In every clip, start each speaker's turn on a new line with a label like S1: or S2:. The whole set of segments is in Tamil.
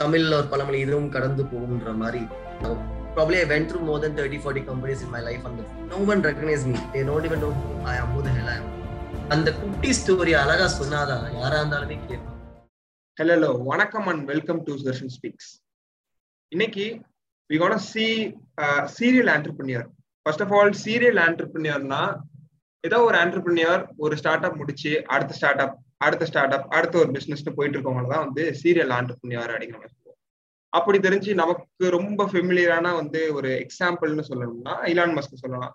S1: தமிழ்ல ஒரு பழமொழி இதுவும் கடந்து போகும்ன்ற மாதிரி. Probably I went through more than 30 40 companies in my life and no one recognized me. They don't even know who I am who the hell I am. அந்த குட்டி ஸ்டோரி அழகா சொன்னாதான் யாரா இருந்தாலுமே கேட்கும்
S2: ஹலோ ஹலோ வணக்கம் and welcome to Darshan speaks இன்னைக்கு we got see serial entrepreneur first of all serial ஆண்டர்பிரினியர்னா ஏதோ ஒரு ஆண்டர்பிரினியர் ஒரு ஸ்டார்ட் அப் முடிச்சு அடுத்த ஸ்டார்ட் அப் அடுத்த ஸ்டார்ட் அப் அடுத்த ஒரு பிசினஸ்னு போயிட்டு இருக்கவங்க தான் வந்து சீரியல் ஆண்டர்பிரினியர் அப்படிங்கிற மாதிரி சொல்லுவோம். அப்படி தெரிஞ்சு நமக்கு ரொம்ப ஃபெமிலியரான வந்து ஒரு எக்ஸாம்பிள்னு சொல்லணும்னா இலான் மஸ்க் சொல்லலாம்.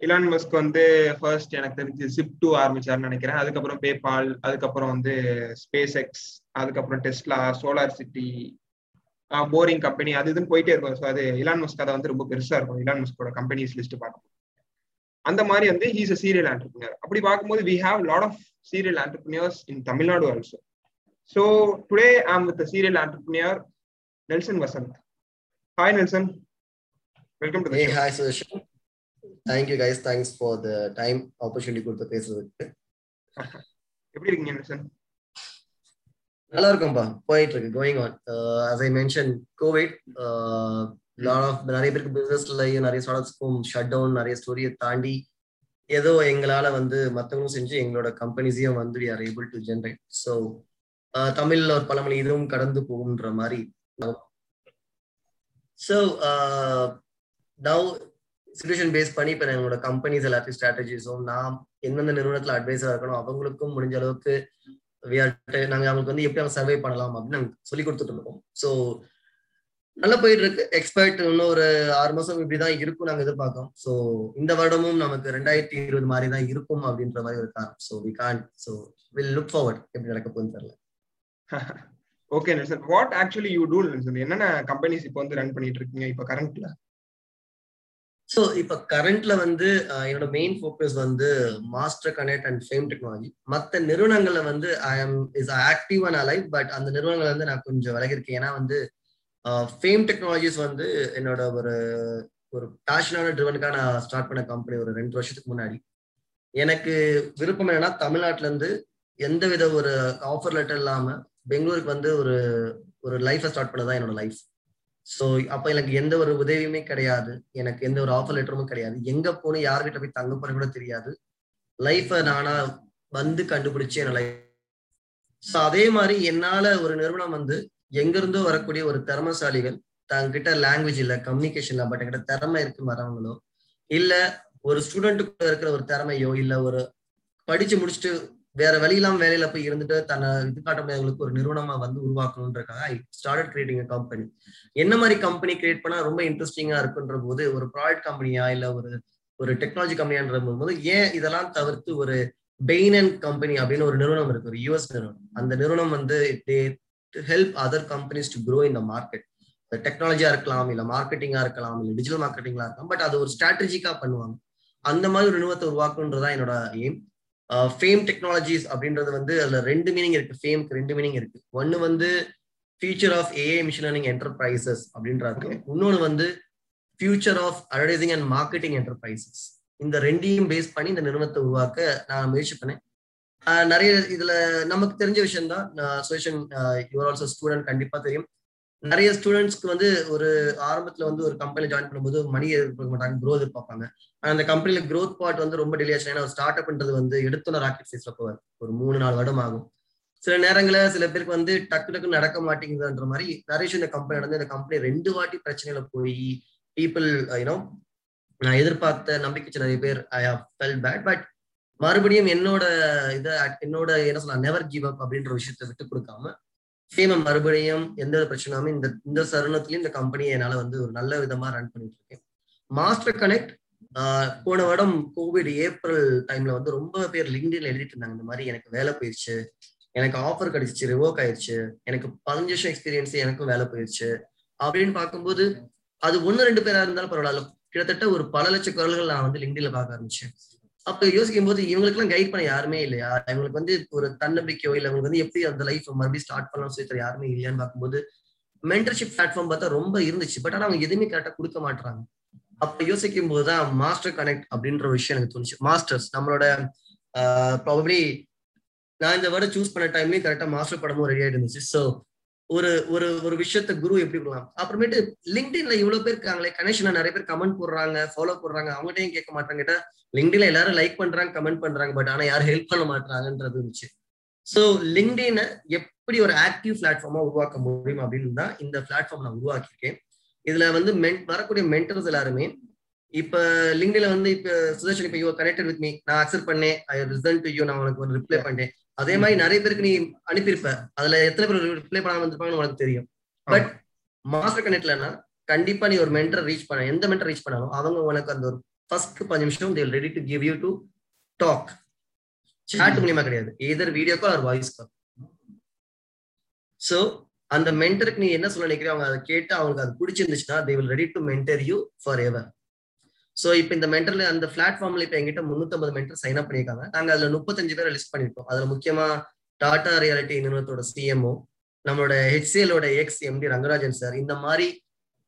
S2: இலான் மஸ்க் வந்து ஃபர்ஸ்ட் எனக்கு தெரிஞ்சு ஜிப் டூ ஆரம்பிச்சார்னு நினைக்கிறேன். அதுக்கப்புறம் பேபால் அதுக்கப்புறம் வந்து ஸ்பேஸ் எக்ஸ் அதுக்கப்புறம் Tesla solar city boring company அது இதுன்னு போயிட்டே இருக்கும். ஸோ அது இலான் மஸ்க் அதை வந்து ரொம்ப பெருசா இருக்கும். இலான் மஸ்கோட கம்பெனிஸ் லிஸ்ட் பார்க்கும் அந்த மாதிரி வந்து ஹீஸ் அ சீரியல் ஆண்டர்பிரினியர் அப்படி பார்க்கும்போது we have lot of serial entrepreneurs in Tamil Nadu also so today I'm with serial entrepreneur Nelson Vasanth hi Nelson welcome
S1: to hi Sudarshan thank you guys. Thanks for the time opportunity கொடுத்து பேசுறதுக்கு.
S2: எப்படி இருக்கீங்க நெல்சன்
S1: நல்லா இருக்கும்பா போயிட்டு இருக்கு. Going on as i mentioned COVID lot of நிறைய பேருக்கு பிசினஸ்லயும் நிறைய ஸ்டார்ட்அப்ஸ்க்கும் ஷட் டவுன் நிறைய ஸ்டோரியை தாண்டி ஏதோ எங்களால வந்து மத்தவங்களும் செஞ்சு எங்களோட கம்பெனிஸையும் வந்து we are able to generate so தமிழ்ல ஒரு பழமொழி இதுவும் கடந்து போகும்ன்ற மாதிரி. ஸோ நவ் சுச்சுவேஷன் பேஸ் பண்ணி இப்போ எங்களோட கம்பெனிஸ் எல்லாத்தையும் ஸ்ட்ராட்டஜிஸும் நான் எந்தெந்த நிறுவனத்தில் அட்வைஸராக இருக்கணும் அவங்களுக்கும் முடிஞ்ச அளவுக்கு நாங்கள் அவங்களுக்கு வந்து எப்படி அவங்க சர்வே பண்ணலாம் அப்படின்னு நாங்கள் சொல்லி கொடுத்துட்டு இருக்கோம். ஸோ நல்லா போயிட்டு இருக்கு எக்ஸ்பர்ட் இன்னும் ஒரு ஆறு மாசம் இப்படிதான் இருக்கும் நாங்க எதிர்பார்க்கோம் ஸோ இந்த வருடமும் நமக்கு ரெண்டாயிரத்தி இருபது மாதிரி தான் இருக்கும் அப்படின்ற மாதிரி ஒரு காரணம். So we can so will look forward எப்படி நடக்க போகுதுன்னு தெரியல.
S2: Okay Nelson what actually you do Nelson என்னென்ன கம்பெனிஸ் இப்போ வந்து ரன் பண்ணிட்டு இருக்கீங்க இப்போ கரண்ட்ல
S1: ஸோ இப்போ கரண்ட்ல வந்து என்னோட மெயின் ஃபோக்கஸ் வந்து Master Connect and Fame Technology மற்ற நிறுவனங்கள்ல வந்து I am is active and alive but அந்த நிறுவனங்கள் வந்து நான் கொஞ்சம் விலகி இருக்கேன் ஏன்னா வந்து ஃபேம் டெக்னாலஜிஸ் வந்து என்னோட ஒரு ஒரு பேஷனான ட்ரிவனுக்காக நான் ஸ்டார்ட் பண்ண கம்பெனி ஒரு ரெண்டு வருஷத்துக்கு முன்னாடி. எனக்கு விருப்பம் என்னன்னா தமிழ்நாட்டிலேருந்து எந்த வித ஒரு ஆஃபர் லெட்டர் இல்லாமல் பெங்களூருக்கு வந்து ஒரு ஒரு லைஃப்பை ஸ்டார்ட் பண்ணதான் என்னோட லைஃப் ஸோ அப்போ எனக்கு எந்த ஒரு உதவியுமே கிடையாது. எனக்கு எந்த ஒரு ஆஃபர் லெட்டரும் கிடையாது. எங்கே போகணும் யார்கிட்ட போய் தங்க போறேன் கூட தெரியாது. லைஃப்பை நானா வந்து கண்டுபிடிச்சு என்னோட லைஃப் ஸோ அதே மாதிரி என்னால் ஒரு நிறுவனம் வந்து எங்கிருந்தோ வரக்கூடிய ஒரு திறமசாலிகள் தங்கிட்ட லாங்குவேஜ் இல்ல கம்யூனிகேஷன் இல்ல பட் என்கிட்ட திறமை இருக்கு வரவங்களோ இல்ல ஒரு ஸ்டூடெண்ட்டுக்குள்ள இருக்கிற ஒரு திறமையோ இல்ல ஒரு படிச்சு முடிச்சுட்டு வேற வழியெல்லாம் வேலையில போய் இருந்துட்டு தன்னை இது காட்ட முடியாதவங்களுக்கு ஒரு நிறுவனமா வந்து உருவாக்கணுன்றக்காக I start creating a company என்ன மாதிரி கம்பெனி கிரியேட் பண்ணா ரொம்ப இன்ட்ரெஸ்டிங்கா இருக்குன்ற போது ஒரு ப்ராடக்ட் கம்பெனியா இல்ல ஒரு ஒரு டெக்னாலஜி கம்பெனியான்ற போது ஏன் இதெல்லாம் தவிர்த்து ஒரு பெயின் அண்ட் கம்பெனி அப்படின்னு ஒரு நிறுவனம் இருக்கு ஒரு யூஎஸ் நிறுவனம். அந்த நிறுவனம் வந்து help other companies to grow in the market டெக்னாலஜியா இருக்கலாம் இல்ல மார்க்கெட்டிங்கா இருக்கலாம் இல்ல டிஜிட்டல் மார்க்கெட்டிங்கா இருக்கலாம் பட் அது ஒரு ஸ்ட்ராட்டஜிக்கா பண்ணுவாங்க. அந்த மாதிரி ஒரு நிறுவனத்தை உருவாக்கணுன்றதா என்னோட எய்ம் ஃபேம் டெக்னாலஜிஸ் அப்படின்றது வந்து அதுல ரெண்டு மீனிங் இருக்கு. ஃபேம்க்கு ரெண்டு மீனிங் இருக்கு. ஒன்னு வந்து future of AI machine learning enterprises அப்படின்றது இன்னொன்னு வந்து future of advertising and marketing enterprises இந்த ரெண்டையும் பேஸ் பண்ணி இந்த நிறுவனத்தை உருவாக்க நான் முயற்சி பண்ணேன். நிறைய இதுல நமக்கு தெரிஞ்ச விஷயம் தான் சோஷன் யுவர் ஆல்சோ ஸ்டூடெண்ட் கண்டிப்பா தெரியும். நிறைய ஸ்டூடெண்ட்ஸ்க்கு வந்து ஒரு ஆரம்பத்துல வந்து ஒரு கம்பெனி ஜாயின் பண்ணும்போது மணி எதிர்பார்க்க மாட்டாங்க க்ரோத் எதிர்பார்ப்பாங்க. அந்த கம்பெனில க்ரோத் பார்ட் வந்து ரொம்ப டிலே ஆச்சு ஏன்னா ஸ்டார்ட் அப்ன்றது வந்து எடுத்துள்ள ராக்கெட் சைஸ்ல போவார் ஒரு மூணு நாலு வருடம் ஆகும். சில நேரங்களில் சில பேருக்கு வந்து டக்கு டக்கு நடக்க மாட்டேங்குதுன்ற மாதிரி நிறைய விஷயம் இந்த கம்பெனி நடந்து இந்த கம்பெனி ரெண்டு வாட்டி பிரச்சனையில போய் பீப்புள் யூனோ நான் எதிர்பார்த்த நம்பிக்கை நிறைய பேர் I have fell bad but மறுபடியும் என்னோட இதை என்னோட என்ன சொல்லலாம் நெவர் கிவ் அப் அப்படின்ற விஷயத்த விட்டு கொடுக்காம ஃபேம மறுபடியும் எந்த பிரச்சனையுமே இந்த இந்த சருணத்துலயும் இந்த கம்பெனியை என்னால வந்து ஒரு நல்ல விதமா ரன் பண்ணிட்டு இருக்கேன். மாஸ்டர் கனெக்ட் போன வருடம் கோவிட் ஏப்ரல் டைம்ல வந்து ரொம்ப பேர் லிங்க்டின்ல எழுதிட்டு இருந்தாங்க இந்த மாதிரி எனக்கு வேலை போயிடுச்சு எனக்கு ஆஃபர் கிடைச்சிச்சு ரிவோக் ஆயிடுச்சு எனக்கு பதினஞ்சு வருஷம் எக்ஸ்பீரியன்ஸ் எனக்கும் வேலை போயிடுச்சு அப்படின்னு பார்க்கும்போது அது ஒன்னு ரெண்டு பேரா இருந்தாலும் பரவாயில்ல கிட்டத்தட்ட ஒரு பல லட்ச குரல்கள் நான் வந்து லிங்க்டின்ல பார்க்க ஆரம்பிச்சேன். அப்ப யோசிக்கும் போது இவங்களுக்கு எல்லாம் கைட் பண்ண யாருமே இல்லையா? இவங்களுக்கு வந்து ஒரு தன்னம்பிக்கையோ இல்ல இவங்களுக்கு வந்து எப்படி அந்த லைஃப் மறுபடியும் ஸ்டார்ட் பண்ணலாம் சொல்லி யாருமே இல்லையான்னு பார்க்கும்போது மென்டர்ஷிப் பிளாட்ஃபார்ம் பார்த்தா ரொம்ப இருந்துச்சு. பட் ஆனா அவங்க எதுவுமே கரெக்டா கொடுக்க மாட்டாங்க அப்ப யோசிக்கும் போதுதான் மாஸ்டர் கனெக்ட் அப்படின்ற விஷயம் எனக்கு தோணுச்சு. மாஸ்டர்ஸ் நம்மளோட ப்ராபப்ளி நான் இந்த வேர்டை சூஸ் பண்ண டைம்லயும் கரெக்டா மாஸ்டர் படமும் ரெடி ஆயிட்டு இருந்துச்சு. ஸோ ஒரு ஒரு ஒரு விஷயத்த குரு எப்படி கொடுக்கலாம்? அப்புறமேட்டு லிங்க்டின்ல இவ்வளவு பேர் இருக்காங்களே கனெக்ஷன்ல நிறைய பேர் கமெண்ட் போடுறாங்க ஃபாலோ போடுறாங்க அவங்ககிட்டயும் கேட்க மாட்டாங்க கேட்டா லிங்க்டின்ல எல்லாரும் லைக் பண்றாங்க கமெண்ட் பண்றாங்க பட் ஆனா யாரும் ஹெல்ப் பண்ண மாட்டாங்கன்றது இருந்துச்சு. ஸோ லிங்க்டினை எப்படி ஒரு ஆக்டிவ் பிளாட்ஃபார்மா உருவாக்க முடியும் அப்படின்னு தான் இந்த பிளாட்ஃபார்ம் நான் உருவாக்கியிருக்கேன். இதுல வந்து மென் வரக்கூடிய மென்டர்ஸ் எல்லாருமே இப்ப லிங்க்டின்ல வந்து இப்ப சுதர்ஷன் இப்ப யூ கனெக்டட் வித் மீ நான் அக்செப்ட் பண்ணேன் ஐ ரிசல்ட் டு யூ நான் உனக்கு ஒரு ரிப்ளை பண்ணேன். அதே மாதிரி நிறைய பேருக்கு நீ அனுப்பியிருப்ப. அதுல எத்தனை பேர் ரிப்ளை பண்ணாம வந்திருப்பாங்கன்னு உனக்கு தெரியும். பட் மாஸ்டர் கனெக்ட்லனா கண்டிப்பா நீ ஒரு மென்டர் ரீச் பண்ண எந்த மென்டர் ரீச் பண்ணாலும் அவங்க உனக்கு அந்த ஒரு ஃபர்ஸ்ட் பஞ்சு நிமிஷம் they'll ready to give you to talk chat மூலியமா கிடையாது. Either video call or voice call so அந்த மென்டருக்கு நீ என்ன சொல்ல நினைக்கிறியோ அவங்க அதை கேட்டு அவங்களுக்கு அது பிடிச்சிருந்துச்சுன்னா they will ready to mentor you forever so இப்போ இந்த மென்டர்ல அந்த பிளாட்ஃபார்ம்ல இப்போ எங்கிட்ட முன்னூத்தம்பது மென்டர் சைன் அப் பண்ணியிருக்காங்க நாங்க அதுல முப்பத்தஞ்சு பேரை லிஸ்ட் பண்ணிருக்கோம். அதுல முக்கியமா டாடா ரியாலிட்டி நிறுவனத்தோட சிஎம்ஓ நம்மளோட ஹெச்சிஎலோட எக்ஸ் எம்டி ரங்கராஜன் சார் இந்த மாதிரி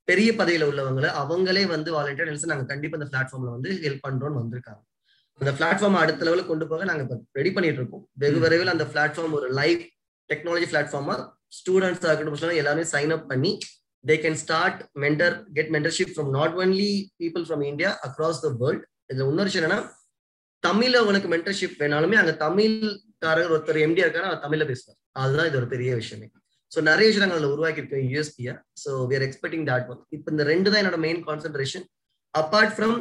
S1: பெரிய பதவியில உள்ளவங்களை அவங்களே வந்து வாலண்டியர் நினைச்சு நாங்க கண்டிப்பா இந்த பிளாட்ஃபார்ம்ல வந்து ஹெல்ப் பண்றோம்னு வந்திருக்காங்க. அந்த பிளாட்ஃபார்ம் அடுத்த லெவலுக்கு கொண்டு போக நாங்க இப்போ ரெடி பண்ணிட்டு இருக்கோம். வெகு விரைவில் அந்த பிளாட்ஃபார்ம் ஒரு லைவ் டெக்னாலஜி பிளாட்ஃபார்மா ஸ்டூடெண்ட்ஸ் இருக்கட்டும் எல்லாமே சைன் அப் பண்ணி they can start mentor get mentorship from not only people from India across the world இதுல இன்னொரு விஷயம் என்னன்னா தமிழ்ல உனக்கு மென்டர்ஷிப் வேணாலுமே அங்க தமிழ்காரர் ஒருத்தர் எம்டி இருக்காரு அவர் தமிழ்ல பேசுவார். அதுதான் இது ஒரு பெரிய விஷயமே. ஸோ நிறைய விஷயம் நாங்கள் அதில் உருவாக்கி இருக்கோம் யூஎஸ்பியா so we are expecting that one இப்போ இந்த ரெண்டு தான் என்னோட மெயின் கான்சென்ட்ரேஷன் அப்பார்ட் ஃப்ரம்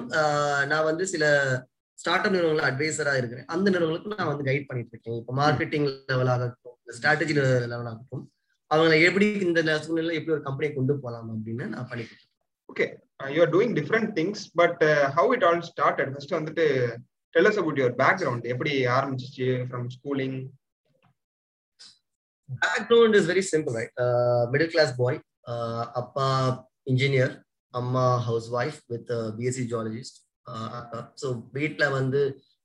S1: நான் வந்து சில ஸ்டார்ட் அப் நிறுவனங்கள் அட்வைசரா இருக்கிறேன். அந்த நிறுவனங்களுக்கு நான் வந்து கைட் பண்ணிட்டு இருக்கேன். இப்போ மார்க்கெட்டிங் லெவலாக இருக்கட்டும் ஸ்ட்ராட்டஜி லெவலாக இருக்கட்டும் அவங்களை எப்படி இந்த சூழ்நிலை எப்படி ஒரு கம்பெனியை கொண்டு போகலாம் அப்படின்னு நான் பண்ணிட்டு
S2: okay you are doing different things but how it all started first வந்துட்டு tell us about your background எப்படி ஆரம்பிச்சிச்சு? From schooling
S1: background is very simple right middle class boy அப்பா இன்ஜினியர் அம்மா housewife with BSc zoologist so வீட்டில் வந்து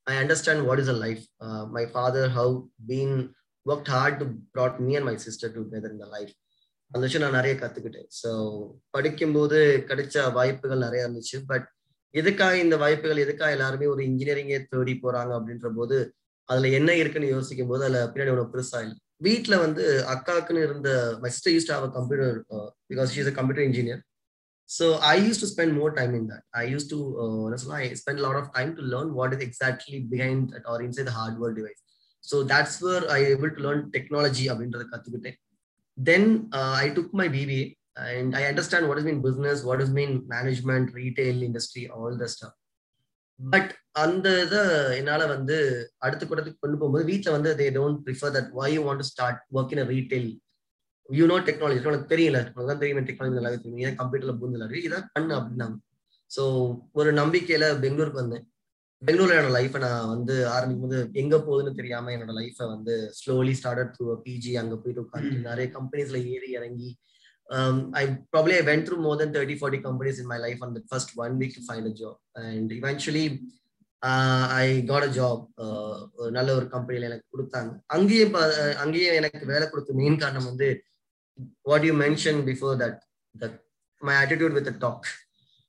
S1: I understand what is a life my father have been work hard to brought me and my sister together இந்த லைஃப் அந்த விஷயம் நான் நிறைய கத்துக்கிட்டேன். ஸோ படிக்கும்போது கிடைச்ச வாய்ப்புகள் நிறைய இருந்துச்சு. பட் எதுக்காக இந்த வாய்ப்புகள் எதுக்காக எல்லாருமே ஒரு இன்ஜினியரிங்கே தேடி போறாங்க அப்படின்ற போது அதுல என்ன இருக்குன்னு யோசிக்கும் போது அதுல பின்னாடி ஒன்று பெருசா இல்லை. வீட்டில் வந்து அக்காவுக்குன்னு இருந்த my sister use have a computer because she's a computer engineer so I use to spend more time in that I use to என்ன சொல்லலாம் I spend lot of time to learn what is exactly behind or inside hardware device so that's where I able to learn technology அப்படின்றத கற்றுக்கிட்டேன் then I took my BBA and I understand what is mean business what is mean management retail industry all the staff but அந்த இதை என்னால் வந்து அடுத்த கூடத்துக்கு கொண்டு போகும்போது வீட்டில் வந்து they don't prefer that why you want to start work in retail you know technology உனக்கு தெரியல உனக்கு தான் தெரியும் டெக்னாலஜி நல்லா தெரியும். ஏன் கம்ப்யூட்டர்ல பூந்து விளாடு இதான் பண்ணு அப்படின்னாங்க. ஸோ ஒரு நம்பிக்கையில பெங்களூருக்கு வந்தேன். பெங்களூர்ல என்னோட லைஃப்பை நான் வந்து ஆரம்பிக்கும் போது எங்க போகுதுன்னு தெரியாம என்னோட லைஃப்பை வந்து ஸ்லோலி ஸ்டார்டட் த்ரூ பிஜி அங்க போயிட்டு உட்காந்து நிறைய கம்பெனிஸ்ல ஏறி இறங்கி I probably I went through more than 30, 40 companies in my life on the first one week to find a job. And eventually uh, I got a job. Uh, நல்ல ஒரு கம்பெனில எனக்கு கொடுத்தாங்க அங்கேயே அங்கேயே எனக்கு வேலை கொடுத்த மெயின் காரணம் வந்து what you mention before that that my attitude with talk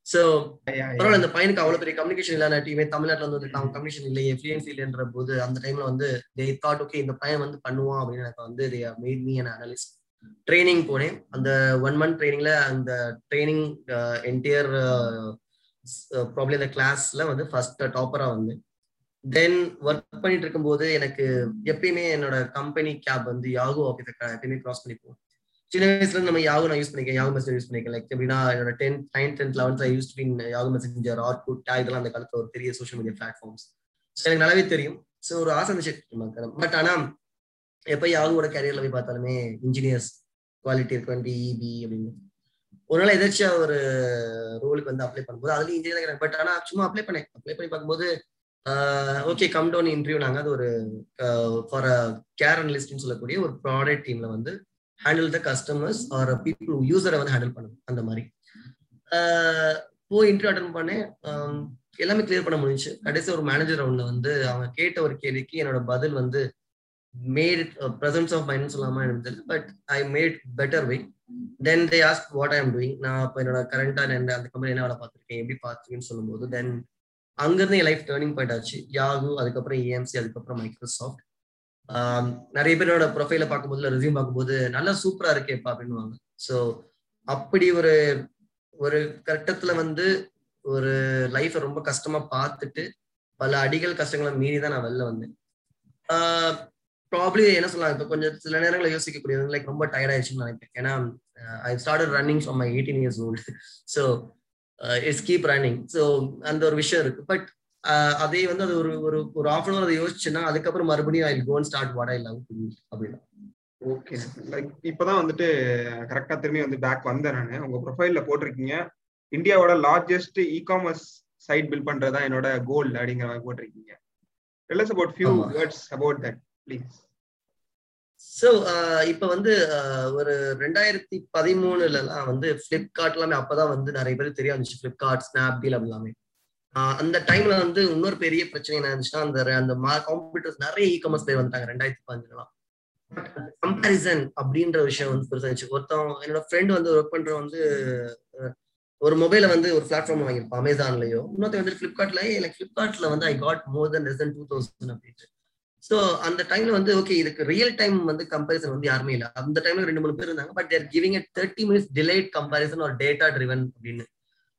S1: so பரவாயில்ல இந்த பையனுக்கு அவ்வளவு பெரிய கம்யூனிகேஷன் இல்லாட்டியுமே தமிழ்நாட்டில் வந்து அவன் கம்யூனிகேஷன் இல்லையே ஃப்ளூயன்சி இல்லைன்ற போது அந்த டைம்ல வந்து தே தாட் ஓகே இந்த பையன் வந்து பண்ணுவான் அப்படின்னு எனக்கு வந்து they made me an analyst training போனேன். அந்த ஒன் மந்த் ட்ரைனிங்ல அந்த ட்ரைனிங் என்டையர் ப்ராப்ளம் இந்த கிளாஸ்ல வந்து ஃபர்ஸ்ட் டாப்பரா வந்து. தென் ஒர்க் பண்ணிட்டு இருக்கும்போது எனக்கு எப்பயுமே என்னோட கம்பெனி கேப் வந்து யாகு ஆஃபீஸ் எப்பயுமே கிராஸ் பண்ணி போவோம் சின்ன வயசுல இருந்து நம்ம யாகு நான் யூஸ் பண்ணிக்கேன் யாகு மெசேஜ் யூஸ் பண்ணிக்கேன் லைக் எப்படின்னா என்னோட tenth ninth tenth eleventh use been Yahoo messenger Orkut take இதெல்லாம் அந்த காலத்துல ஒரு பெரிய சோஷியல் மீடியா பிளாட்ஃபார்ம்ஸ் எனக்கு நல்லாவே தெரியும். ஸோ ஒரு ஆசை இருந்துச்சு. பட் ஆனா எப்ப யாகுவோட கேரியர்ல போய் பார்த்தாலுமே இன்ஜினியர்ஸ் குவாலிட்டி இருக்க வேண்டிய இபி அப்படின்னு. ஒரு நாள் எதாச்சும் ஒரு ரோலுக்கு வந்து அப்ளை பண்ணும்போது அதுலயும் இன்ஜினியர் பட் ஆனா சும்மா அப்ளை பண்ணேன். அப்ளை பண்ணி பார்க்கும்போது ஓகே கம் டவுன் இன்டர்வியூ நாங்க. அது ஒரு ஃபார் கேர் அனலிஸ்ட்னு சொல்லக்கூடிய ஒரு ப்ராடக்ட் டீம்ல வந்து handle the customers or people யூசரை வந்து ஹேண்டில் பண்ணணும் அந்த மாதிரி. போய் இன்டர்வியூ அட்டன் பண்ணேன். எல்லாமே கிளியர் பண்ண முடிஞ்சு கடைசி ஒரு மேனேஜர் ரவுண்ட்ல வந்து அவங்க கேட்ட ஒரு கேள்விக்கு என்னோட பதில் வந்து மேட் பிரசன்ஸ் ஆஃப் மைண்ட் சொல்லாம எனக்கு தெரிஞ்சு but I made better way then they ask what I am doing நான் இப்போ என்னோட கரண்டா என்ன அந்த கம்பெனி என்ன வேலை பார்த்துருக்கேன் எப்படி பார்த்துருக்கேன்னு சொல்லும்போது தென் அங்கிருந்து என் லைஃப் டேர்னிங் பாயிண்ட் ஆச்சு. யாகு அதுக்கப்புறம் ஏஎம்சி அதுக்கப்புறம் மைக்ரோசாஃப்ட் நிறைய பேரோட ப்ரொஃபைல பார்க்கும்போது ரெசியூம் பார்க்கும்போது நல்லா சூப்பரா இருக்கேப்பா அப்படின்னுவாங்க. ஸோ அப்படி ஒரு ஒரு கட்டத்துல வந்து ஒரு லைஃபை ரொம்ப கஷ்டமா பார்த்துட்டு பல அடிகள் கஷ்டங்களை மீறி தான் நான் வெளில வந்தேன். ப்ராப்ளி என்ன சொல்லலாம் இப்போ கொஞ்சம் சில நேரங்களில் யோசிக்கக்கூடியது லைக் ரொம்ப டயர்ட் ஆயிடுச்சுன்னு நினைக்கிறேன். ஏன்னா I start running from my eighteen years old so it's keep running so அந்த ஒரு விஷயம் இருக்கு. பட் அதே வந்து அது ஒரு ஒரு ஒரு ஆஃப் அன் அவர் அதை யோசிச்சுன்னா அதுக்கப்புறம் மறுபடியும் I gone start what I love அப்படின்னா.
S2: ஓகே லைக் இப்போதான் வந்துட்டு கரெக்டா திரும்பி வந்து பேக் வந்தேன் நான். உங்க ப்ரொஃபைல்ல போட்டிருக்கீங்க. இந்தியாவோட largest e commerce site build பண்றதா என்னோட கோல் அப்படிங்கிற மாதிரி போட்டிருக்கீங்க. Tell us about few words about that please
S1: so இப்போ வந்து ஒரு ரெண்டாயிரத்தி பதிமூணுலலாம் வந்து ஃப்ளிப்கார்ட் எல்லாமே அப்பதான் வந்து நிறைய பேர் தெரிய வந்துச்சு. ஃப்ளிப்கார்ட் ஸ்னாப்டீல் எல்லாமே. அந்த டைம்ல வந்து இன்னொரு பெரிய பிரச்சனை என்ன இருந்துச்சுன்னா அந்த அந்த காம்படிட்டர்ஸ் நிறைய இ காமர்ஸ் பேர் வந்துட்டாங்க ரெண்டாயிரத்தி பதினஞ்சுலாம் கம்பாரிசன் அப்படின்ற விஷயம் வந்து பெருசாச்சு ஒருத்தன் என்னோட ஃப்ரெண்ட் வந்து ஒர்க் பண்ற வந்து ஒரு மொபைல வந்து ஒரு பிளாட்ஃபார்ம் வாங்கியிருப்பான் அமேசான்லயோ இன்னொருத்த வந்து பிளிப்கார்ட்ல எனக்கு பிளிப்கார்ட்ல வந்து I got more then less then two thousand அப்படின்ட்டு. ஸோ அந்த டைம்ல வந்து ஓகே இதுக்கு ரியல் டைம் வந்து கம்பேரிசன் வந்து யாருமே இல்லை. அந்த டைம்ல ரெண்டு மூணு பேர் இருந்தாங்க but they're giving a thirty minutes delayed comparison ஒரு டேட்டா ட்ரிவன் அப்படின்னு.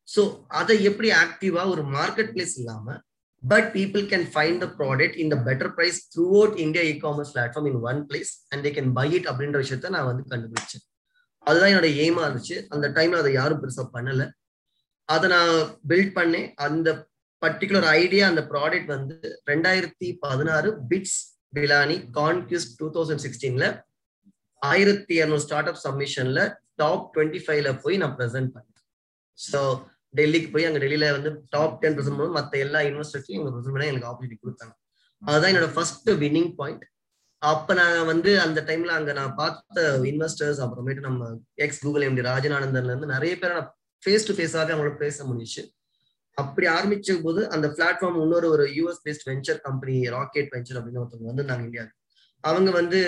S1: ஸோ அதை எப்படி ஆக்டிவா ஒரு மார்க்கெட் பிளேஸ் இல்லாம but people can find the product இந்த better price throughout India e commerce platform in one place and they can buy it அப்படின்ற விஷயத்த நான் வந்து கண்டுபிடிச்சேன். அதுதான் என்னோட எய்மா இருந்துச்சு. அந்த டைம்ல அதை யாரும் பெருசா பண்ணல. அதை நான் பில்ட் பண்ணேன். அந்த பர்டிகுலர் ஐடியா அந்த ப்ராடக்ட் வந்து ரெண்டாயிரத்தி பதினாறு BITS Pilani Conquest two thousand சிக்ஸ்டீன்ல ஆயிரத்தி இரநூறு ஸ்டார்ட் அப் சப்மிஷன்ல டாப் டுவெண்ட்டி ஃபைவ்ல போய் நான் ப்ரெசென்ட் பண்ணேன். ஸோ டெல்லிக்கு போய் அங்க டெல்லியில வந்து டாப் டென் பர்சன்ட் போது மற்ற எல்லா யூனிவர்சிட்டியும் எங்க ப்ரெசென்ட் எனக்கு ஆப்பர்ச்சுனிட்டி கொடுத்தாங்க. அதுதான் என்னோட ஃபர்ஸ்ட் வின்னிங் பாயிண்ட் அப்ப நான் வந்து அந்த டைம்ல அங்க நான் பார்த்த இன்வெஸ்டர்ஸ் அப்புறமேட்டு நம்ம எக்ஸ் கூகுள் எம்டி ராஜநானந்தன்ல இருந்து நிறைய பேரை நான் ஃபேஸ் டு ஃபேஸாகவே அவங்களோட பேச முடிச்சு அப்படி ஆரம்பிச்ச போது அந்த பிளாட்ஃபார்ம் இன்னொரு ஒரு US based venture company rocket venture அப்படின்னு ஒருத்தவங்க வந்து நாங்க இந்தியாவுக்கு அவங்க வந்து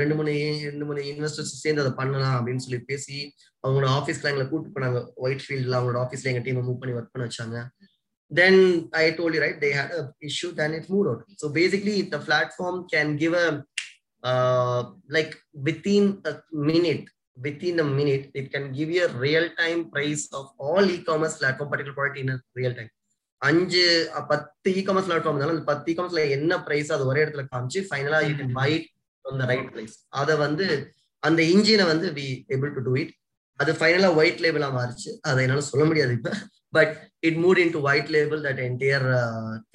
S1: ரெண்டு மூணு ரெண்டு மூணு இன்வெஸ்டர்ஸ் சேர்ந்து அதை பண்ணலாம் அப்படின்னு சொல்லி பேசி அவங்களோட ஆஃபீஸ்க்கு எங்களை கூப்பிட்டு போனாங்க. ஒயிட் ஃபீல்ட்ல அவங்களோட ஆஃபீஸ்ல எங்க டீமை மூவ் பண்ணி ஒர்க் பண்ண வச்சாங்க. Then I told you right they had a issue then it move out so basically the platform can give a like within a minute within a minute it can give you a real time price of all e-commerce platform particular product in a real time அஞ்சு பத்து இ காமர்ஸ் பிளாட்ஃபார்ம் இருந்தாலும் அந்த பத்து இ காமர்ஸ்ல என்ன பிரைஸ் அது ஒரே இடத்துல காமிச்சு ஃபைனலா you can buy on the right price அதை வந்து அந்த இன்ஜினை வந்து we able to do it அது ஃபைனலா ஒயிட் லேபிளா மாறிச்சு. அதை என்னால சொல்ல முடியாது இப்ப. But it moved into white label that entire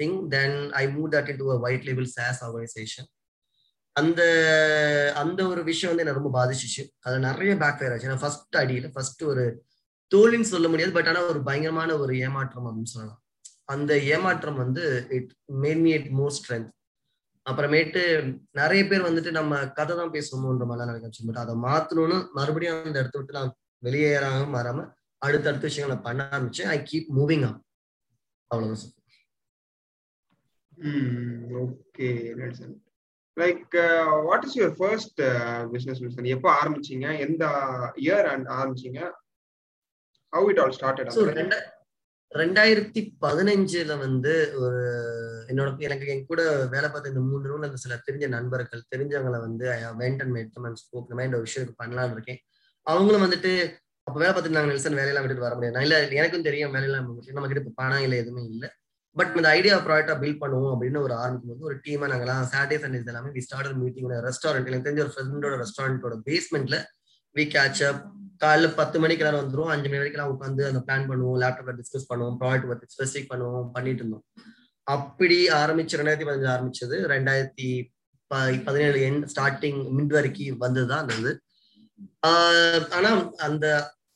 S1: thing then I move that into white label SaaS organisation அந்த அந்த ஒரு விஷயம் வந்து என்ன ரொம்ப பாதிச்சிச்சு. அது நிறைய பேக் ஃபயர் ஆச்சு. ஏன்னா ஃபர்ஸ்ட் அடியில் ஃபர்ஸ்ட் ஒரு தோல்வின்னு சொல்ல முடியாது. பட் ஆனால் ஒரு பயங்கரமான ஒரு ஏமாற்றம் அப்படின்னு சொல்லலாம். அந்த ஏமாற்றம் வந்து it made me it more strength அப்புறமேட்டு நிறைய பேர் வந்துட்டு நம்ம கதை தான் பேசணுமோன்ற மாதிரிலாம் நினைக்க பட் அதை மாத்தணும்னு மறுபடியும் அந்த இடத்த விட்டு நான் வெளியேறாம மாறாம அடுத்தடுத்த விஷயங்களை பண்ண ஆரம்பிச்சேன். ஐ கீப் மூவிங் அப் அவ்வளவுதான்
S2: okay Nelson like what is your first business Nelson எப்போ ஆரம்பிச்சீங்க? எந்த இயர் அண்ட் ஆரம்பிச்சீங்க? ஹவு இட் ஆல் ஸ்டார்டட்
S1: ரெண்டாயிரத்தி பதினஞ்சுல வந்து ஒரு என்னோட எனக்கு என் கூட வேலை பார்த்த இந்த மூணு ரூம்ல இருந்த சில தெரிஞ்ச நண்பர்கள் தெரிஞ்சவங்களை வந்து went and made and scope இந்த மாதிரி ஒரு விஷயத்துக்கு பண்ணலாம்னு இருக்கேன். அவங்களும் வந்துட்டு அப்ப வேலை பார்த்துட்டு நாங்கள் நெல்சன் வேலையெல்லாம் விட்டுட்டு வர முடியாது. இல்ல எனக்கும் தெரியும் வேலையெல்லாம் நம்ம கிட்ட இப்ப பணம் இல்லை எதுவுமே இல்லை. பட் இந்த ஐடியா ப்ராடக்டா பில்ட் பண்ணுவோம் அப்படின்னு ஒரு ஆரம்பிக்கும் போது ஒரு டீமா நாங்களாம் சாட்டர்டே சண்டேஸ் எல்லாமே வி ஸ்டார்ட் மீட்டிங் ரெஸ்டாரண்ட் எனக்கு தெரிஞ்ச ஒரு ஃப்ரெண்டோட ரெஸ்டாரண்டோட பேஸ்மெண்ட்ல வி கேட்ச் அப் காலைல பத்து மணிக்கு எல்லாரும் வந்துடும் அஞ்சு மணி வரைக்கும் உட்காந்து அந்த பிளான் பண்ணுவோம் லேப்டாப்ல டிஸ்கஸ் பண்ணுவோம் ப்ராடக்ட் பத்தி ஸ்பெசிஃபிக் பண்ணுவோம் பண்ணிட்டு இருந்தோம். அப்படி ஆரம்பிச்சு ரெண்டாயிரத்தி பதினஞ்சு ஆரம்பிச்சது. ரெண்டாயிரத்தி பதினேழு எண் ஸ்டார்டிங் மிட் வரைக்கும் வந்ததுதான் அந்த இது. ஆனா அந்த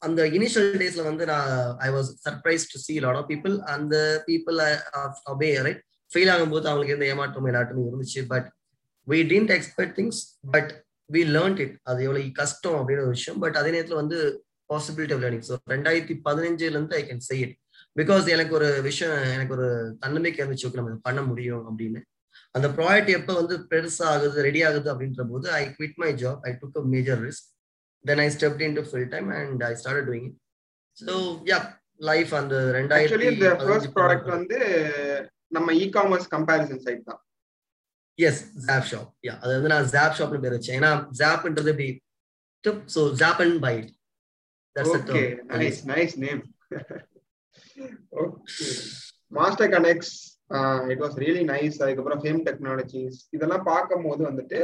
S1: அந்த இனிஷியல் டேஸ்ல வந்து நான் I was surprise to see lot of people அந்த பீப்புள் அபே ரைட் ஃபெயில் ஆகும்போது அவங்களுக்கு இருந்த ஏமாற்றம் எல்லாட்டுமே இருந்துச்சு. But we didn't expect things but we learned it அது எவ்வளவு கஷ்டம் அப்படின்னு ஒரு விஷயம். பட் அதே நேரத்தில் வந்து பாசிபிலிட்டி ஆஃப் லேர்னிங் ஸோ ரெண்டாயிரத்தி பதினஞ்சுல இருந்து I can say it because எனக்கு ஒரு விஷயம் எனக்கு ஒரு தன்னம்பிக்கை இருந்துச்சு. நம்ம பண்ண முடியும் அப்படின்னு. அந்த ப்ராடக்ட் எப்போ வந்து பெருசா ஆகுது ரெடி ஆகுது அப்படின்ற போது I quit my job I took a major risk then I stepped into full time and I start doing so yeah life அந்த ரெண்டாயிரத்தி
S2: ப்ராடக்ட் வந்து நம்ம இ காமர்ஸ் கம்பேரிசன் சைட் தான்.
S1: எஸ் ஜாப் ஷாப் யா அது வந்து நான் ஜாப் ஷாப்னு பேர் வச்சேன். ஏன்னா ஜாப்ன்றது இப்படி so job and
S2: by okay nice nice name Master Connects it was really nice அதுக்கப்புறம் ஃபேம் டெக்னாலஜிஸ் இதெல்லாம் பார்க்கும் போது வந்துட்டு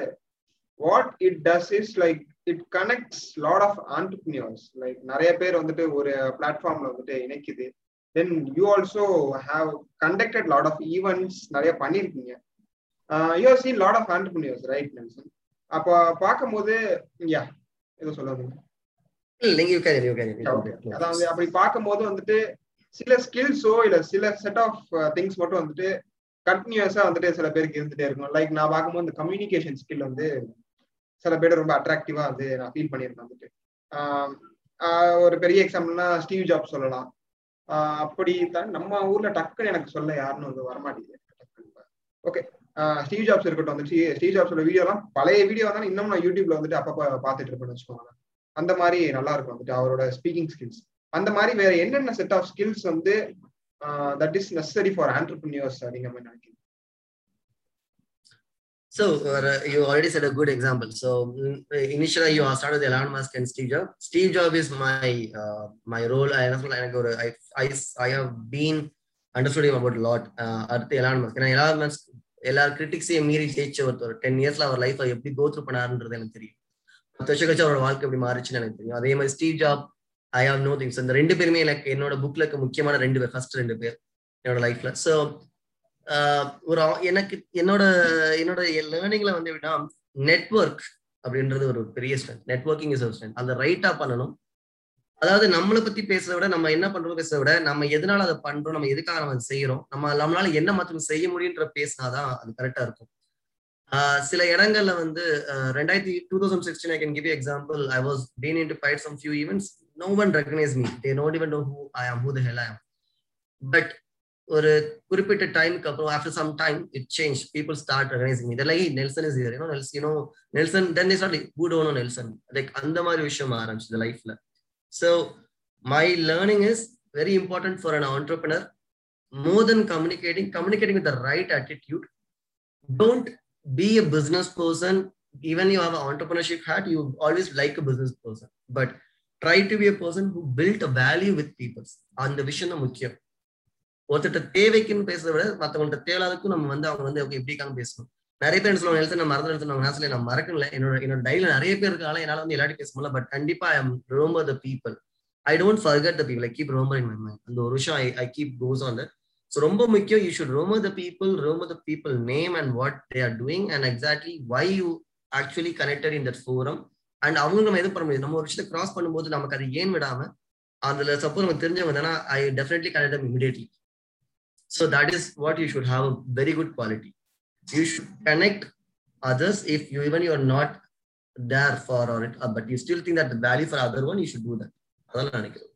S2: what it does is like it connects lot of entrepreneurs like நிறைய பேர் வந்துட்டு ஒரு பிளாட்ஃபார்ம்ல வந்துட்டு இணைக்குது. Then you also have conducted lot of events நிறைய பண்ணிருக்கீங்க. You seen lot of entrepreneurs right Nelson அப்போ பார்க்கும்போது யா ஏதோ
S1: கேன்
S2: அதாவது அப்படி பார்க்கும்போது வந்துட்டு சில ஸ்கில்ஸோ இல்ல சில செட் ஆஃப் திங்ஸ் மட்டும் வந்துட்டு கண்டினியூஸா வந்துட்டு சில பேருக்கு இருந்துட்டே இருக்கும். லைக் நான் பார்க்கும்போது இந்த கம்யூனிகேஷன் ஸ்கில் வந்து சில பேர் ரொம்ப அட்ராக்டிவா வந்து நான் ஃபீல் பண்ணியிருக்கேன் வந்துட்டு. ஒரு பெரிய எக்ஸாம்பிள்னா ஸ்டீவ் ஜாப் சொல்லலாம். அப்படி தான் நம்ம ஊர்ல டக்குன்னு எனக்கு சொல்ல யாருன்னு வந்து வரமாட்டேங்குது. ஓகே ஸ்டீவ் ஜாப்ஸ் இருக்கட்டும் அந்த ஸ்டீவ் ஜாப்ஸோட வீடியோலாம் பழைய வீடியோ தான் இன்னும் நான் யூடியூப்ல வந்துட்டு அப்பப்ப பார்த்துட்டு இருப்பேன்னு வச்சுக்கோங்களேன் அந்த மாதிரி நல்லா இருக்கும் வந்துட்டு அவரோட ஸ்பீக்கிங் ஸ்கில்ஸ் அந்த மாதிரி வேற என்னென்ன செட் ஆஃப் ஸ்கில்ஸ் வந்து that is necessary for entrepreneurs அப்படிங்கிற மாதிரி நினைக்கிறேன்
S1: So uh, you already said a good example. So initially you started with Elon Musk and Steve Jobs. Steve Jobs is my uh, my role. I I I I have been understood him about a lot. Uh, அடுத்து எலான் மஸ்க் ஏன்னா எலான் மஸ்க் எல்லா கிரிட்டிக்ஸையும் மீறி ஜெயிச்ச ஒருத்தர் டென் இயர்ஸ்ல அவர் லைஃப் எப்படி கோத்ரூ பண்ணாருன்றது எனக்கு தெரியும். பத்து வருஷம் கழிச்சு அவரோட வாழ்க்கை எப்படி மாறிச்சுன்னு எனக்கு தெரியும். அதே மாதிரி Steve Job I how know things இந்த ரெண்டு பேருமே எனக்கு என்னோட புக்ல இருக்க முக்கியமான ரெண்டு பேர் ஃபர்ஸ்ட் ரெண்டு பேர் என்னோட லைஃப்ல ஸோ ஒரு எனக்கு என்னோட என்னோட லேர்னிங்ல வந்து எப்படின்னா நெட்ஒர்க் அப்படின்றது ஒரு பெரிய ஸ்ட்ரென்த் நெட்ஒர்க்கிங் இஸ் ஒரு ஸ்ட்ரென்த் அந்த ரைட்டா பண்ணணும் அதாவது நம்மளை பத்தி பேசுறத விட நம்ம என்ன பண்றோம் பேசுறத விட நம்ம எதனால அதை பண்றோம் நம்ம எதுக்காக நம்ம செய்யறோம் நம்ம நம்மளால என்ன மாற்றம் செய்ய முடியுன்ற பேசினாதான் அது கரெக்டா இருக்கும். சில இடங்கள்ல வந்து ரெண்டாயிரத்தி two thousand sixteen I can give example I was been into fight some few events no one recognise me they not even know who I am who the ஹெல் ஐ ஆம் பட் ஒரு குறிப்பிட்ட டைமுக்கு அப்புறம் after some time it change people start recognising இதெல்லாம் like Nelson is you know Nelson you know Nelson then is not who don't know Nelson like அந்த மாதிரி விஷயம் ஆரம்பிச்சது லைஃப்ல so my learning is very important for an entrepreneur more then communicating communicating with the right attitude don't be a business person even you have an entrepreneurship hat you always like a business person but try to be a person who built a value with people அந்த விஷயம் தான் முக்கியம் ஒருத்தட்ட தேவைக்குன்னு பேசுறத விட மற்றவங்கள்ட்ட தேவையாததுக்கும் நம்ம வந்து அவங்க வந்து எப்படி இருக்காங்க பேசணும் நிறைய பேர் சொல்லுவாங்க எழுத்து நான் மறந்து எடுத்துனாங்க நான் நான் மறக்கல என்னோட என்னோட டைல நிறைய பேர் இருக்காங்க. என்னால வந்து எல்லாரும் பேச முடியல பட் கண்டிப்பா I am remember the people I don't forget the people I keep remember in my mind அந்த ஒரு விஷயம் I I keep goes on that so ரொம்ப முக்கியம் you should remember the people remember the people name and what they are doing and exactly why you actually connected in that forum and அவங்க நம்ம எது பண்ண முடியாது நம்ம ஒரு விஷயத்தை கிராஸ் பண்ணும்போது நமக்கு அது ஏன் விடாம அதுல சப்போஸ் நமக்கு தெரிஞ்சவங்க தானே I definitely connect immediately so that is what you should have a very good quality you should connect others if you even you are not there for or it uh, but you still think that the value for other one you should do that அதெல்லாம் நினைக்கிறேன்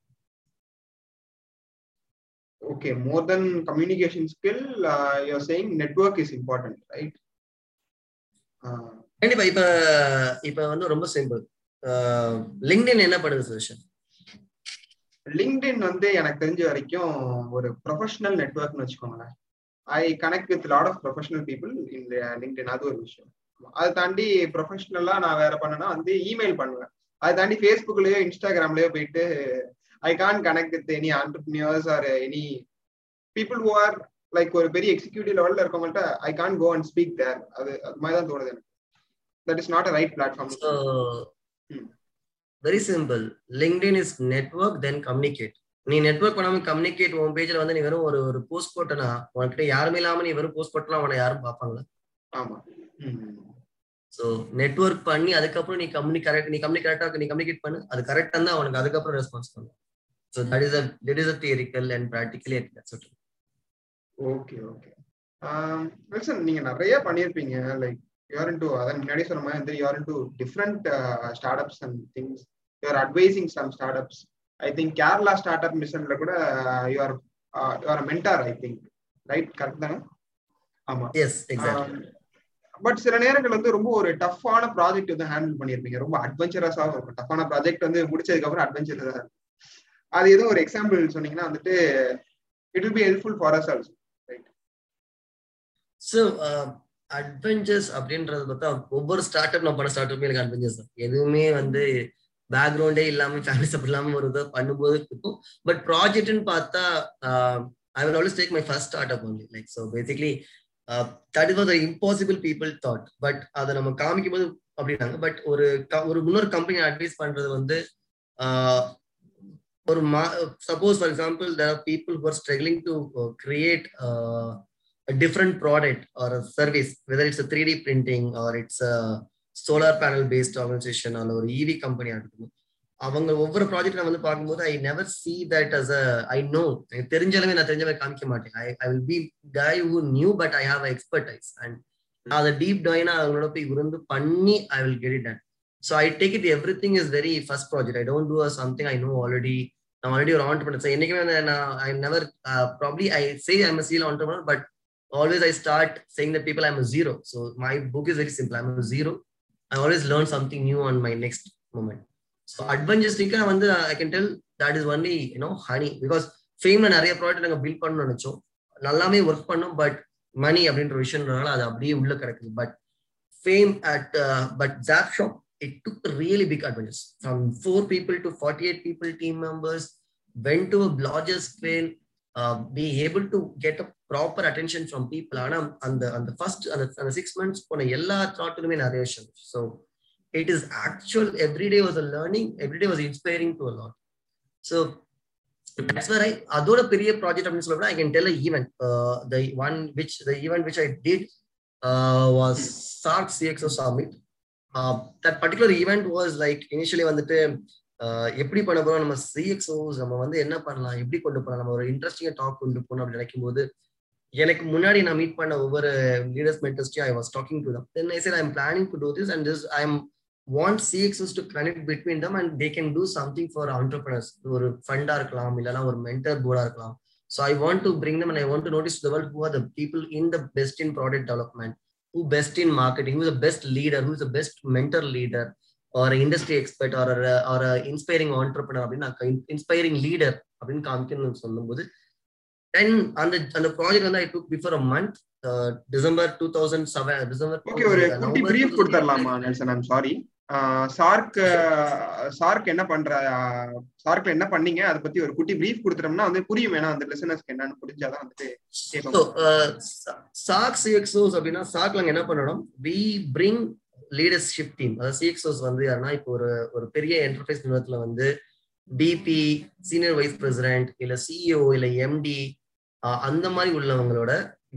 S2: okay more than communication skill uh, you're saying network is important right
S1: கண்டிப்பா இப்ப இப்ப வந்து ரொம்ப சிம்பிள் லிங்க்டின் என்ன பண்ணுது சுதர்ஷன்
S2: லிங்க்டின் வந்து எனக்கு தெரிஞ்ச வரைக்கும் ஒரு ப்ரொஃபஷனல் நெட்ஒர்க்னு வச்சுக்கோங்களேன் I connect with lot of professional people இந்த லிங்க்டின் அது ஒரு விஷயம். அதை தாண்டி ப்ரொஃபஷனலா நான் வேற பண்ணனா வந்து இமெயில் பண்ணுவேன். அதை தாண்டி ஃபேஸ்புக்லயோ இன்ஸ்டாகிராம்லயோ போயிட்டு I can connect with any entrepreneurs or any people who are like ஒரு பெரிய எக்ஸிக்யூட்டிவ் லெவல்ல இருக்கவங்கள்ட்ட I can go and speak there அது அது மாதிரி தான் தோணுது எனக்கு. That is not a right platform
S1: very simple LinkedIn is network then communicate நீ நெட்ஒர்க் பண்ணாம கம்யூனிகேட் உன் பேஜ்ல வந்து நீ வெறும் ஒரு ஒரு போஸ்ட் போட்டனா உன்கிட்ட யாருமே இல்லாம நீ வெறும் போஸ்ட் போட்டனா அவனை யாரும் பார்ப்பாங்களா?
S2: ஆமா.
S1: ஸோ நெட்ஒர்க் பண்ணி அதுக்கப்புறம் நீ கம்யூனி கரெக்ட் நீ கம்யூனி கரெக்டா நீ கம்யூனிகேட் பண்ணு. அது கரெக்டா தான் அவனுக்கு அதுக்கப்புறம் ரெஸ்பான்ஸ் பண்ணும் so that is that is a theoretical and practically
S2: okay okay Wilson நீங்க நிறைய பண்ணிருப்பீங்க லைக் யூஆர் இன் டு அதான் முன்னாடி சொன்ன மாதிரி you're into different startups and things you're advising some startups I think Kerala startup மிஷன்ல கூட you're you're mentor I think right correct தானே? ஆமா.
S1: எஸ்
S2: பட் சில நேரங்கள் வந்து ரொம்ப ஒரு டஃப்பான ப்ராஜெக்ட் வந்து ஹேண்டில் பண்ணிருப்பீங்க ரொம்ப அட்வென்ச்சரஸாகவும் இருக்கும் டஃப்பான ப்ராஜெக்ட் வந்து முடிச்சதுக்கு அப்புறம் அட்வென்ச்சரஸா இருக்கும். அது எதுவும் ஒரு எக்ஸாம்பிள் சொன்னீங்கன்னா வந்துட்டு it will be helpful for us also right
S1: so adventures அப்படின்றது பார்த்தா ஒவ்வொரு ஸ்டார்ட் அப் நான் பண்ண ஸ்டார்ட் அப் எனக்கு அட்வென்ச்சர்ஸ் தான். எதுவுமே வந்து பேக்ரவுண்டே இல்லாம ஃபேமிலி சப்போர்ட் இல்லாம ஒரு இதை பண்ணும்போது இருக்கும். பட் ப்ராஜெக்ட்னு பார்த்தா I will always take my first startup only like so basically that is was impossible people thought but அதை நம்ம காமிக்கும் போது அப்படின்னாங்க. பட் ஒரு ஒரு இன்னொரு கம்பெனி அட்வைஸ் பண்றது வந்து ஒரு மா suppose for example there are people who are struggling to create different product or service whether it's three D printing or it's solar panel based organisation panel ஒரு இவி company இருக்கட்டும் அவங்க ஒவ்வொரு ப்ராஜெக்ட் நான் வந்து பார்க்கும்போது I never see that as a I know எனக்கு தெரிஞ்சாலுமே நான் தெரிஞ்ச மாதிரி காமிக்க மாட்டேன். I I will be guy who knew but I have expertise and நான் அதை டீப் டைனா அவங்களோட போய் இருந்து பண்ணி I will get it done so I take it everything is very first project I don't do something I know already நான் ஆல்ரெடி ஒரு ஆண்டர்பனர் ஸோ என்னைக்குமே நான் I never probably I say I'm serial entrepreneur but always I start saying the people I'm zero so my book is very simple I'm zero. I always learn something new on my next moment. So adventures வந்து I can tell that is only you know honey because ஃபேம்ல நிறைய ப்ராடக்ட் நாங்கள் பில்ட் பண்ணணும்னு நினைச்சோம். நல்லாமே ஒர்க் பண்ணோம் பட் மணி அப்படின்ற விஷயம்னால அது அப்படியே உள்ள கிடக்குது. But Fame at but Job Shop it took really big adventures from four people to forty eight people team members when to largest scale be able to get a proper attention from people ஆனால் அந்த அந்த ஃபர்ஸ்ட் அந்த அந்த சிக்ஸ் மந்த்ஸ் போன எல்லா தாட்டுலுமே நிறைய விஷயம். So it is actual everyday was a learning everyday was inspiring to a lot so that's where I அதோட பெரிய ப்ராஜெக்ட் அப்படின்னு சொல்ல I can tell event the one which the event which I did was SAARC CXO summit that particular event was like initially வந்துட்டு எப்படி பண்ண போறோம்? நம்ம சிஎக்ஸோஸ் நம்ம வந்து என்ன பண்ணலாம்? எப்படி கொண்டு போகலாம் நம்ம ஒரு இன்ட்ரெஸ்டிங்காக டாக் கொண்டு போகணும் அப்படின்னு நினைக்கும் போது எனக்கு முன்னாடி நான் மீட் பண்ண ஒவ்வொரு leaders மென்டர்ஸ்டையும் I was talking to them then I sir I am planning to do this and this I am want CXOs to connect between them and they can do something for entrepreneurs ஒரு ஃபண்டா இருக்கலாம் இல்லைனா ஒரு மென்டர் போர்டா இருக்கலாம். So I want to bring them and I want to notice the world who are the people in the best in product development who best in marketing who the best leader who is the best mentor leader ஒரு இண்டஸ்ட்ரி எக்ஸ்பர்ட் ஒரு ஒரு இன்ஸ்பைரிங் ஆண்டர்பிரினர் அப்படின்னு இன்ஸ்பைரிங் லீடர் அப்படின்னு காமிக்கணும்னு சொல்லும்போது தென் அந்த அந்த ப்ராஜெக்ட் வந்து I took before a month December two thousand seven December
S2: okay ஒரு குட்டி பிரீஃப் கொடுத்துடலாமா Nelson I'm sorry SAARC SAARC என்ன பண்ற சார்க்ல என்ன பண்ணீங்க? அதை பத்தி ஒரு குட்டி பிரீஃப் கொடுத்துட்டோம்னா வந்து புரியும். ஏன்னா அந்த லிசனர்ஸ்க்கு என்னன்னு புரிஞ்சாதான் வந்துட்டு
S1: சார்க் சிஎக்ஸோஸ் அப்படின்னா சார்க் நாங்க என்ன பண்ணணும் வி பிரிங் லீடர்ஷிப் டீம் அதாவது சிஎக்ஸோஸ் வந்து யாருன்னா இப்போ ஒரு ஒரு பெரிய என்டர்பிரைஸ் நிறுவனத்துல வந்து பிபி சீனியர் வைஸ் பிரசிடென்ட் இல்ல சிஇஓ இல்ல எம்டி அந்த மாதிரி உள்ளவங்களோட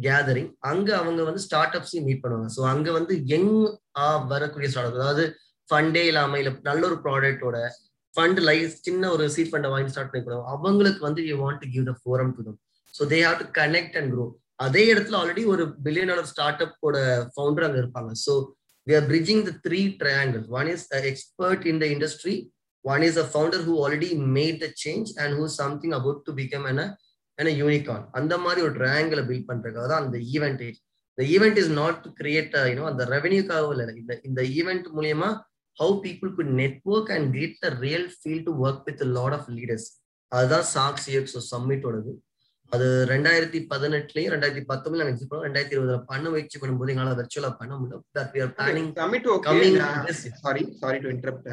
S1: கேதரிங் அங்க அவங்க வந்து ஸ்டார்ட் அப்ஸையும் மீட் பண்ணுவாங்க. ஸோ அங்க வந்து யங் வரக்கூடிய ஸ்டார்ட் அப் அதாவது ஃபண்டே இல்லாம இல்ல நல்ல ஒரு ப்ராடக்டோட ஃபண்ட் லைஃப் சின்ன ஒரு சீட் ஃபண்டை வாங்கி ஸ்டார்ட் பண்ணி அவங்களுக்கு வந்து you want to give the forum to them so they have to connect and grow அதே இடத்துல ஆல்ரெடி ஒரு பில்லியன் டாலர் ஸ்டார்ட் அப்போட ஃபவுண்டர் அங்க இருப்பாங்க. So we are bridging the three triangles. One is an expert in the industry. One is a founder who already made the change and who's something about to become an, an a unicorn. அந்த மாதிரி ஒரு ட்ரையாங்கிளை பில்ட் பண்றதுக்காக தான் அந்த ஈவெண்ட் இந்த event is not to create you know அந்த ரெவன்யூக்காக இல்லை இந்த இந்த ஈவெண்ட் மூலியமா how people could network and get the real feel to work with lot of leaders அதுதான் சாக்ஸ் சிஎக்ஸோ சம்மிட்டோடது அது ரெண்டாயிரத்தி பதினெட்டுலயும் ரெண்டாயிரத்தி பத்தொன்பதுல எக்ஸிட் பண்ணோம். ரெண்டாயிரத்தி இருபதுல பண்ண முயற்சி பண்ணும்போது எங்களால வெர்ச்சுவலா பண்ண முடியல.
S2: That
S1: we are
S2: planning summit okay. Sorry
S1: sorry
S2: to
S1: interrupt.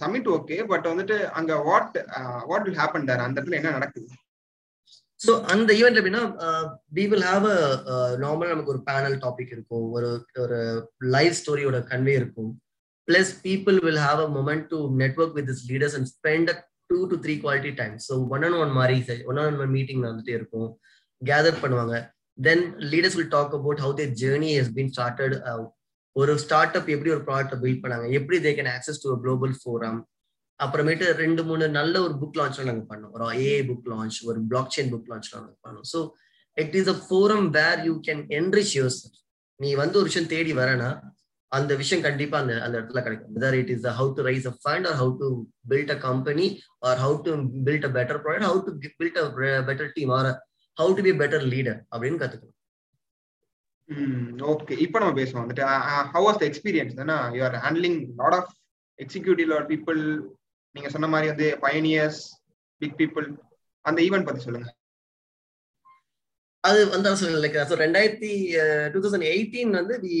S2: Summit okay but வந்துட்டு அங்க வாட் வாட் வில் ஹேப்பன் அந்த இடத்துல என்ன நடக்குது?
S1: ஸோ அந்த ஈவெண்ட் எப்படின்னா வி வில் ஹாவ் அ நார்மலாக நமக்கு ஒரு பேனல் டாபிக் இருக்கும். ஒரு ஒரு லைவ் ஸ்டோரியோட கன்வே இருக்கும். Plus people will have a moment to network with this leaders and spend two to three quality time so one and one மாதிரி ஒன் அண்ட் ஒன் மீட்டிங் வந்துட்டே இருக்கும். கேதர் பண்ணுவாங்க. Then leaders will talk about how their journey has been started ஒரு ஸ்டார்ட் அப் எப்படி ஒரு ப்ராடக்ட் பில்ட் பண்ணாங்க. எப்படி they can access to global forum அப்புறமேட்டு ரெண்டு மூணு நல்ல ஒரு புக் லான்ச்லாம் நாங்கள் பண்ணோம். ஒரு ஏ புக் லான்ச் ஒரு பிளாக் செயின் புக் லான்ச்லாம் நாங்கள் பண்ணோம். So it is a forum where you can enrich your நீ வந்து ஒரு விஷயம் தேடி வரனா அந்த விஷயம் கண்டிப்பா அந்த அந்த இடத்துல கிடைக்கும். Whether it is how to raise a fund or how to build a company or how to build a better product how to build a better team or how to be better leader அப்படின்னு கத்துக்கணும்
S2: ஓகே இப்போ நம்ம பேசுவோம். வந்துட்டு ஹவ் வாஸ் த எக்ஸ்பீரியன்ஸ் தானே you are handling lot of executive lot people நீங்க சொன்ன மாதிரி வந்து பயனியர்ஸ் பிக் பீப்புள் அந்த ஈவெண்ட் பத்தி சொல்லுங்க.
S1: அது வந்து சொல்லல லைக் ஸோ ரெண்டாயிரத்தி டூ தௌசண்ட் எயிட்டீன் வந்து we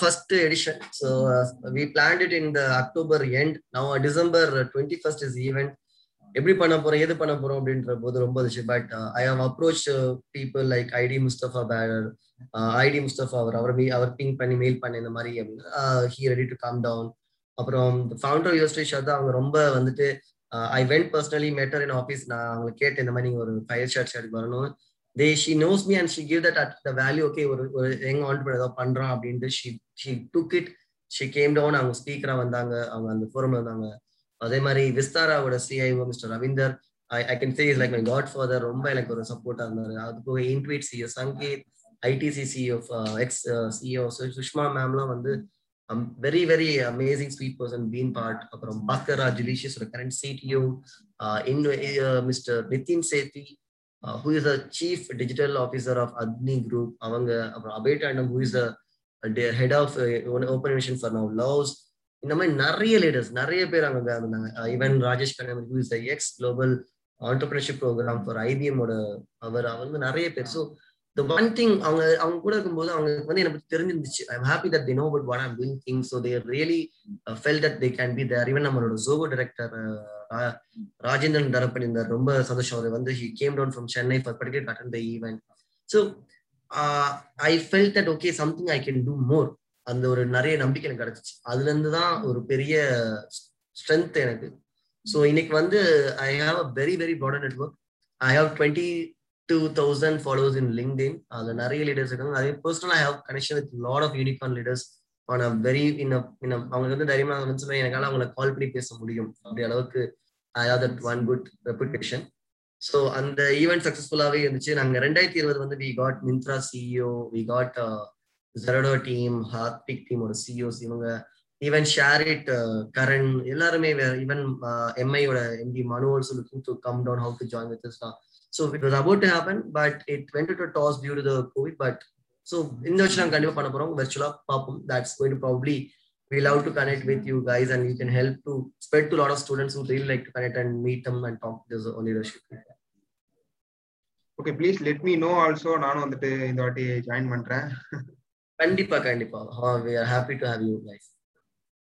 S1: first edition so we plan it in the October end now December twenty first is event எப்படி பண்ண போறோம் எது பண்ண போறோம் அப்படின்ற போது ரொம்ப இருந்துச்சு but I how approach people like ID Mustafa bearer ID Mustafa அவர் அவர் அவர் பிங் பண்ணி மெயில் பண்ணி இந்த மாதிரி he ready to come down அப்புறம் ஃபவுண்டர் யூனிவர்சிட்டி ஷாத் அவங்க ரொம்ப வந்துட்டு I went personally met her in office நான் அவங்களுக்கு கேட்டேன் இந்த மாதிரி நீங்க ஒரு ஃபயர் ஷாட் ஷாட் வரணும். They she knows me and she give that at the value okay ஒரு ஒரு எங்க ஆண்டர் ஏதோ பண்றான் அப்படின்ட்டு she she took it she came down அவங்க ஸ்பீக்கரா வந்தாங்க அவங்க அந்த ஃபோரம்ல வந்தாங்க. அதே மாதிரி விஸ்தாராவோட CIO mister Ravinder I I can say is like my godfather ரொம்ப எனக்கு ஒரு சப்போர்ட்டா இருந்தாரு. அது போக Intuit CEO Sangeet ITC CEO ex CEO Sushma மேம்லாம் வந்து very very amazing sweet person been part அப்புறம் Bhaskar Raj ஜுலிஷியஸ் current CTO mister Nitin Sethi who is a chief digital officer of Agni group அவங்க அப்புறம் அபேட் அண்டம் who is head of open mission for now loves இந்த மாதிரி நிறைய லீடர்ஸ் நிறைய பேர் அங்க இருந்தாங்க even Rajesh Kannan who is a ex global entrepreneurship program for IBM ஓட அவர் அவங்க நிறைய பேர். ஸோ த ஒன் திங் அவங்க அவங்க கூட இருக்கும்போது அவங்களுக்கு வந்து எனக்கு தெரிஞ்சிருந்துச்சு. I'm happy that they know but what I'm doing thing so there really fell that they can be there even நம்மளோட ஜோகோ டைரக்டர் ராஜேந்திரன் தரப்பன் பண்ணியிருந்தார் ரொம்ப சந்தோஷம். அவர் வந்து he came down from Chennai for particular attend the event so I fell that okay something I can do more அந்த ஒரு நிறைய நம்பிக்கை எனக்கு கிடைச்சிச்சு. அதுல இருந்து தான் ஒரு பெரிய ஸ்ட்ரென்த் எனக்கு. ஸோ இன்னைக்கு வந்து I have a very very broader network I have twenty two thousand followers in LinkedIn அதுல நிறைய லீடர்ஸ் இருக்காங்க. அதே personal I have connection with lot of unicorn leaders on a very in அவங்களுக்கு வந்து தைரியமாக வந்து எனக்கால அவங்களை கால் பண்ணி பேச முடியும். அப்படி அளவுக்கு I have that one good reputation so அந்த ஈவெண்ட் சக்ஸஸ்ஃபுல்லாகவே இருந்துச்சு. நாங்க ரெண்டாயிரத்தி இருபது வந்து we got Myntra CEO we got Zerodha team Harpic டீமோட சிஇஓஸ் இவங்க ஈவன் ஷேரிட் கரண் எல்லாருமே even எம்ஐயோட MD Manuel also looking to come down how to join with தான் so it was about to happen but it went to toss due to the Covid but so இந்த வருஷம் நாங்கள் கண்டிப்பாக பண்ண போகிறோம் வெர்ச்சுவலாக பார்ப்போம். That's going to probably we love to connect with you guys and you can help to spread to a lot of students who really like to connect and meet them and talk this on leadership
S2: okay please let me know also நானும் வந்துட்டு இந்த வாட்டி ஜாயின் பண்றேன்
S1: கண்டிப்பா கண்டிப்பா we are happy to have you guys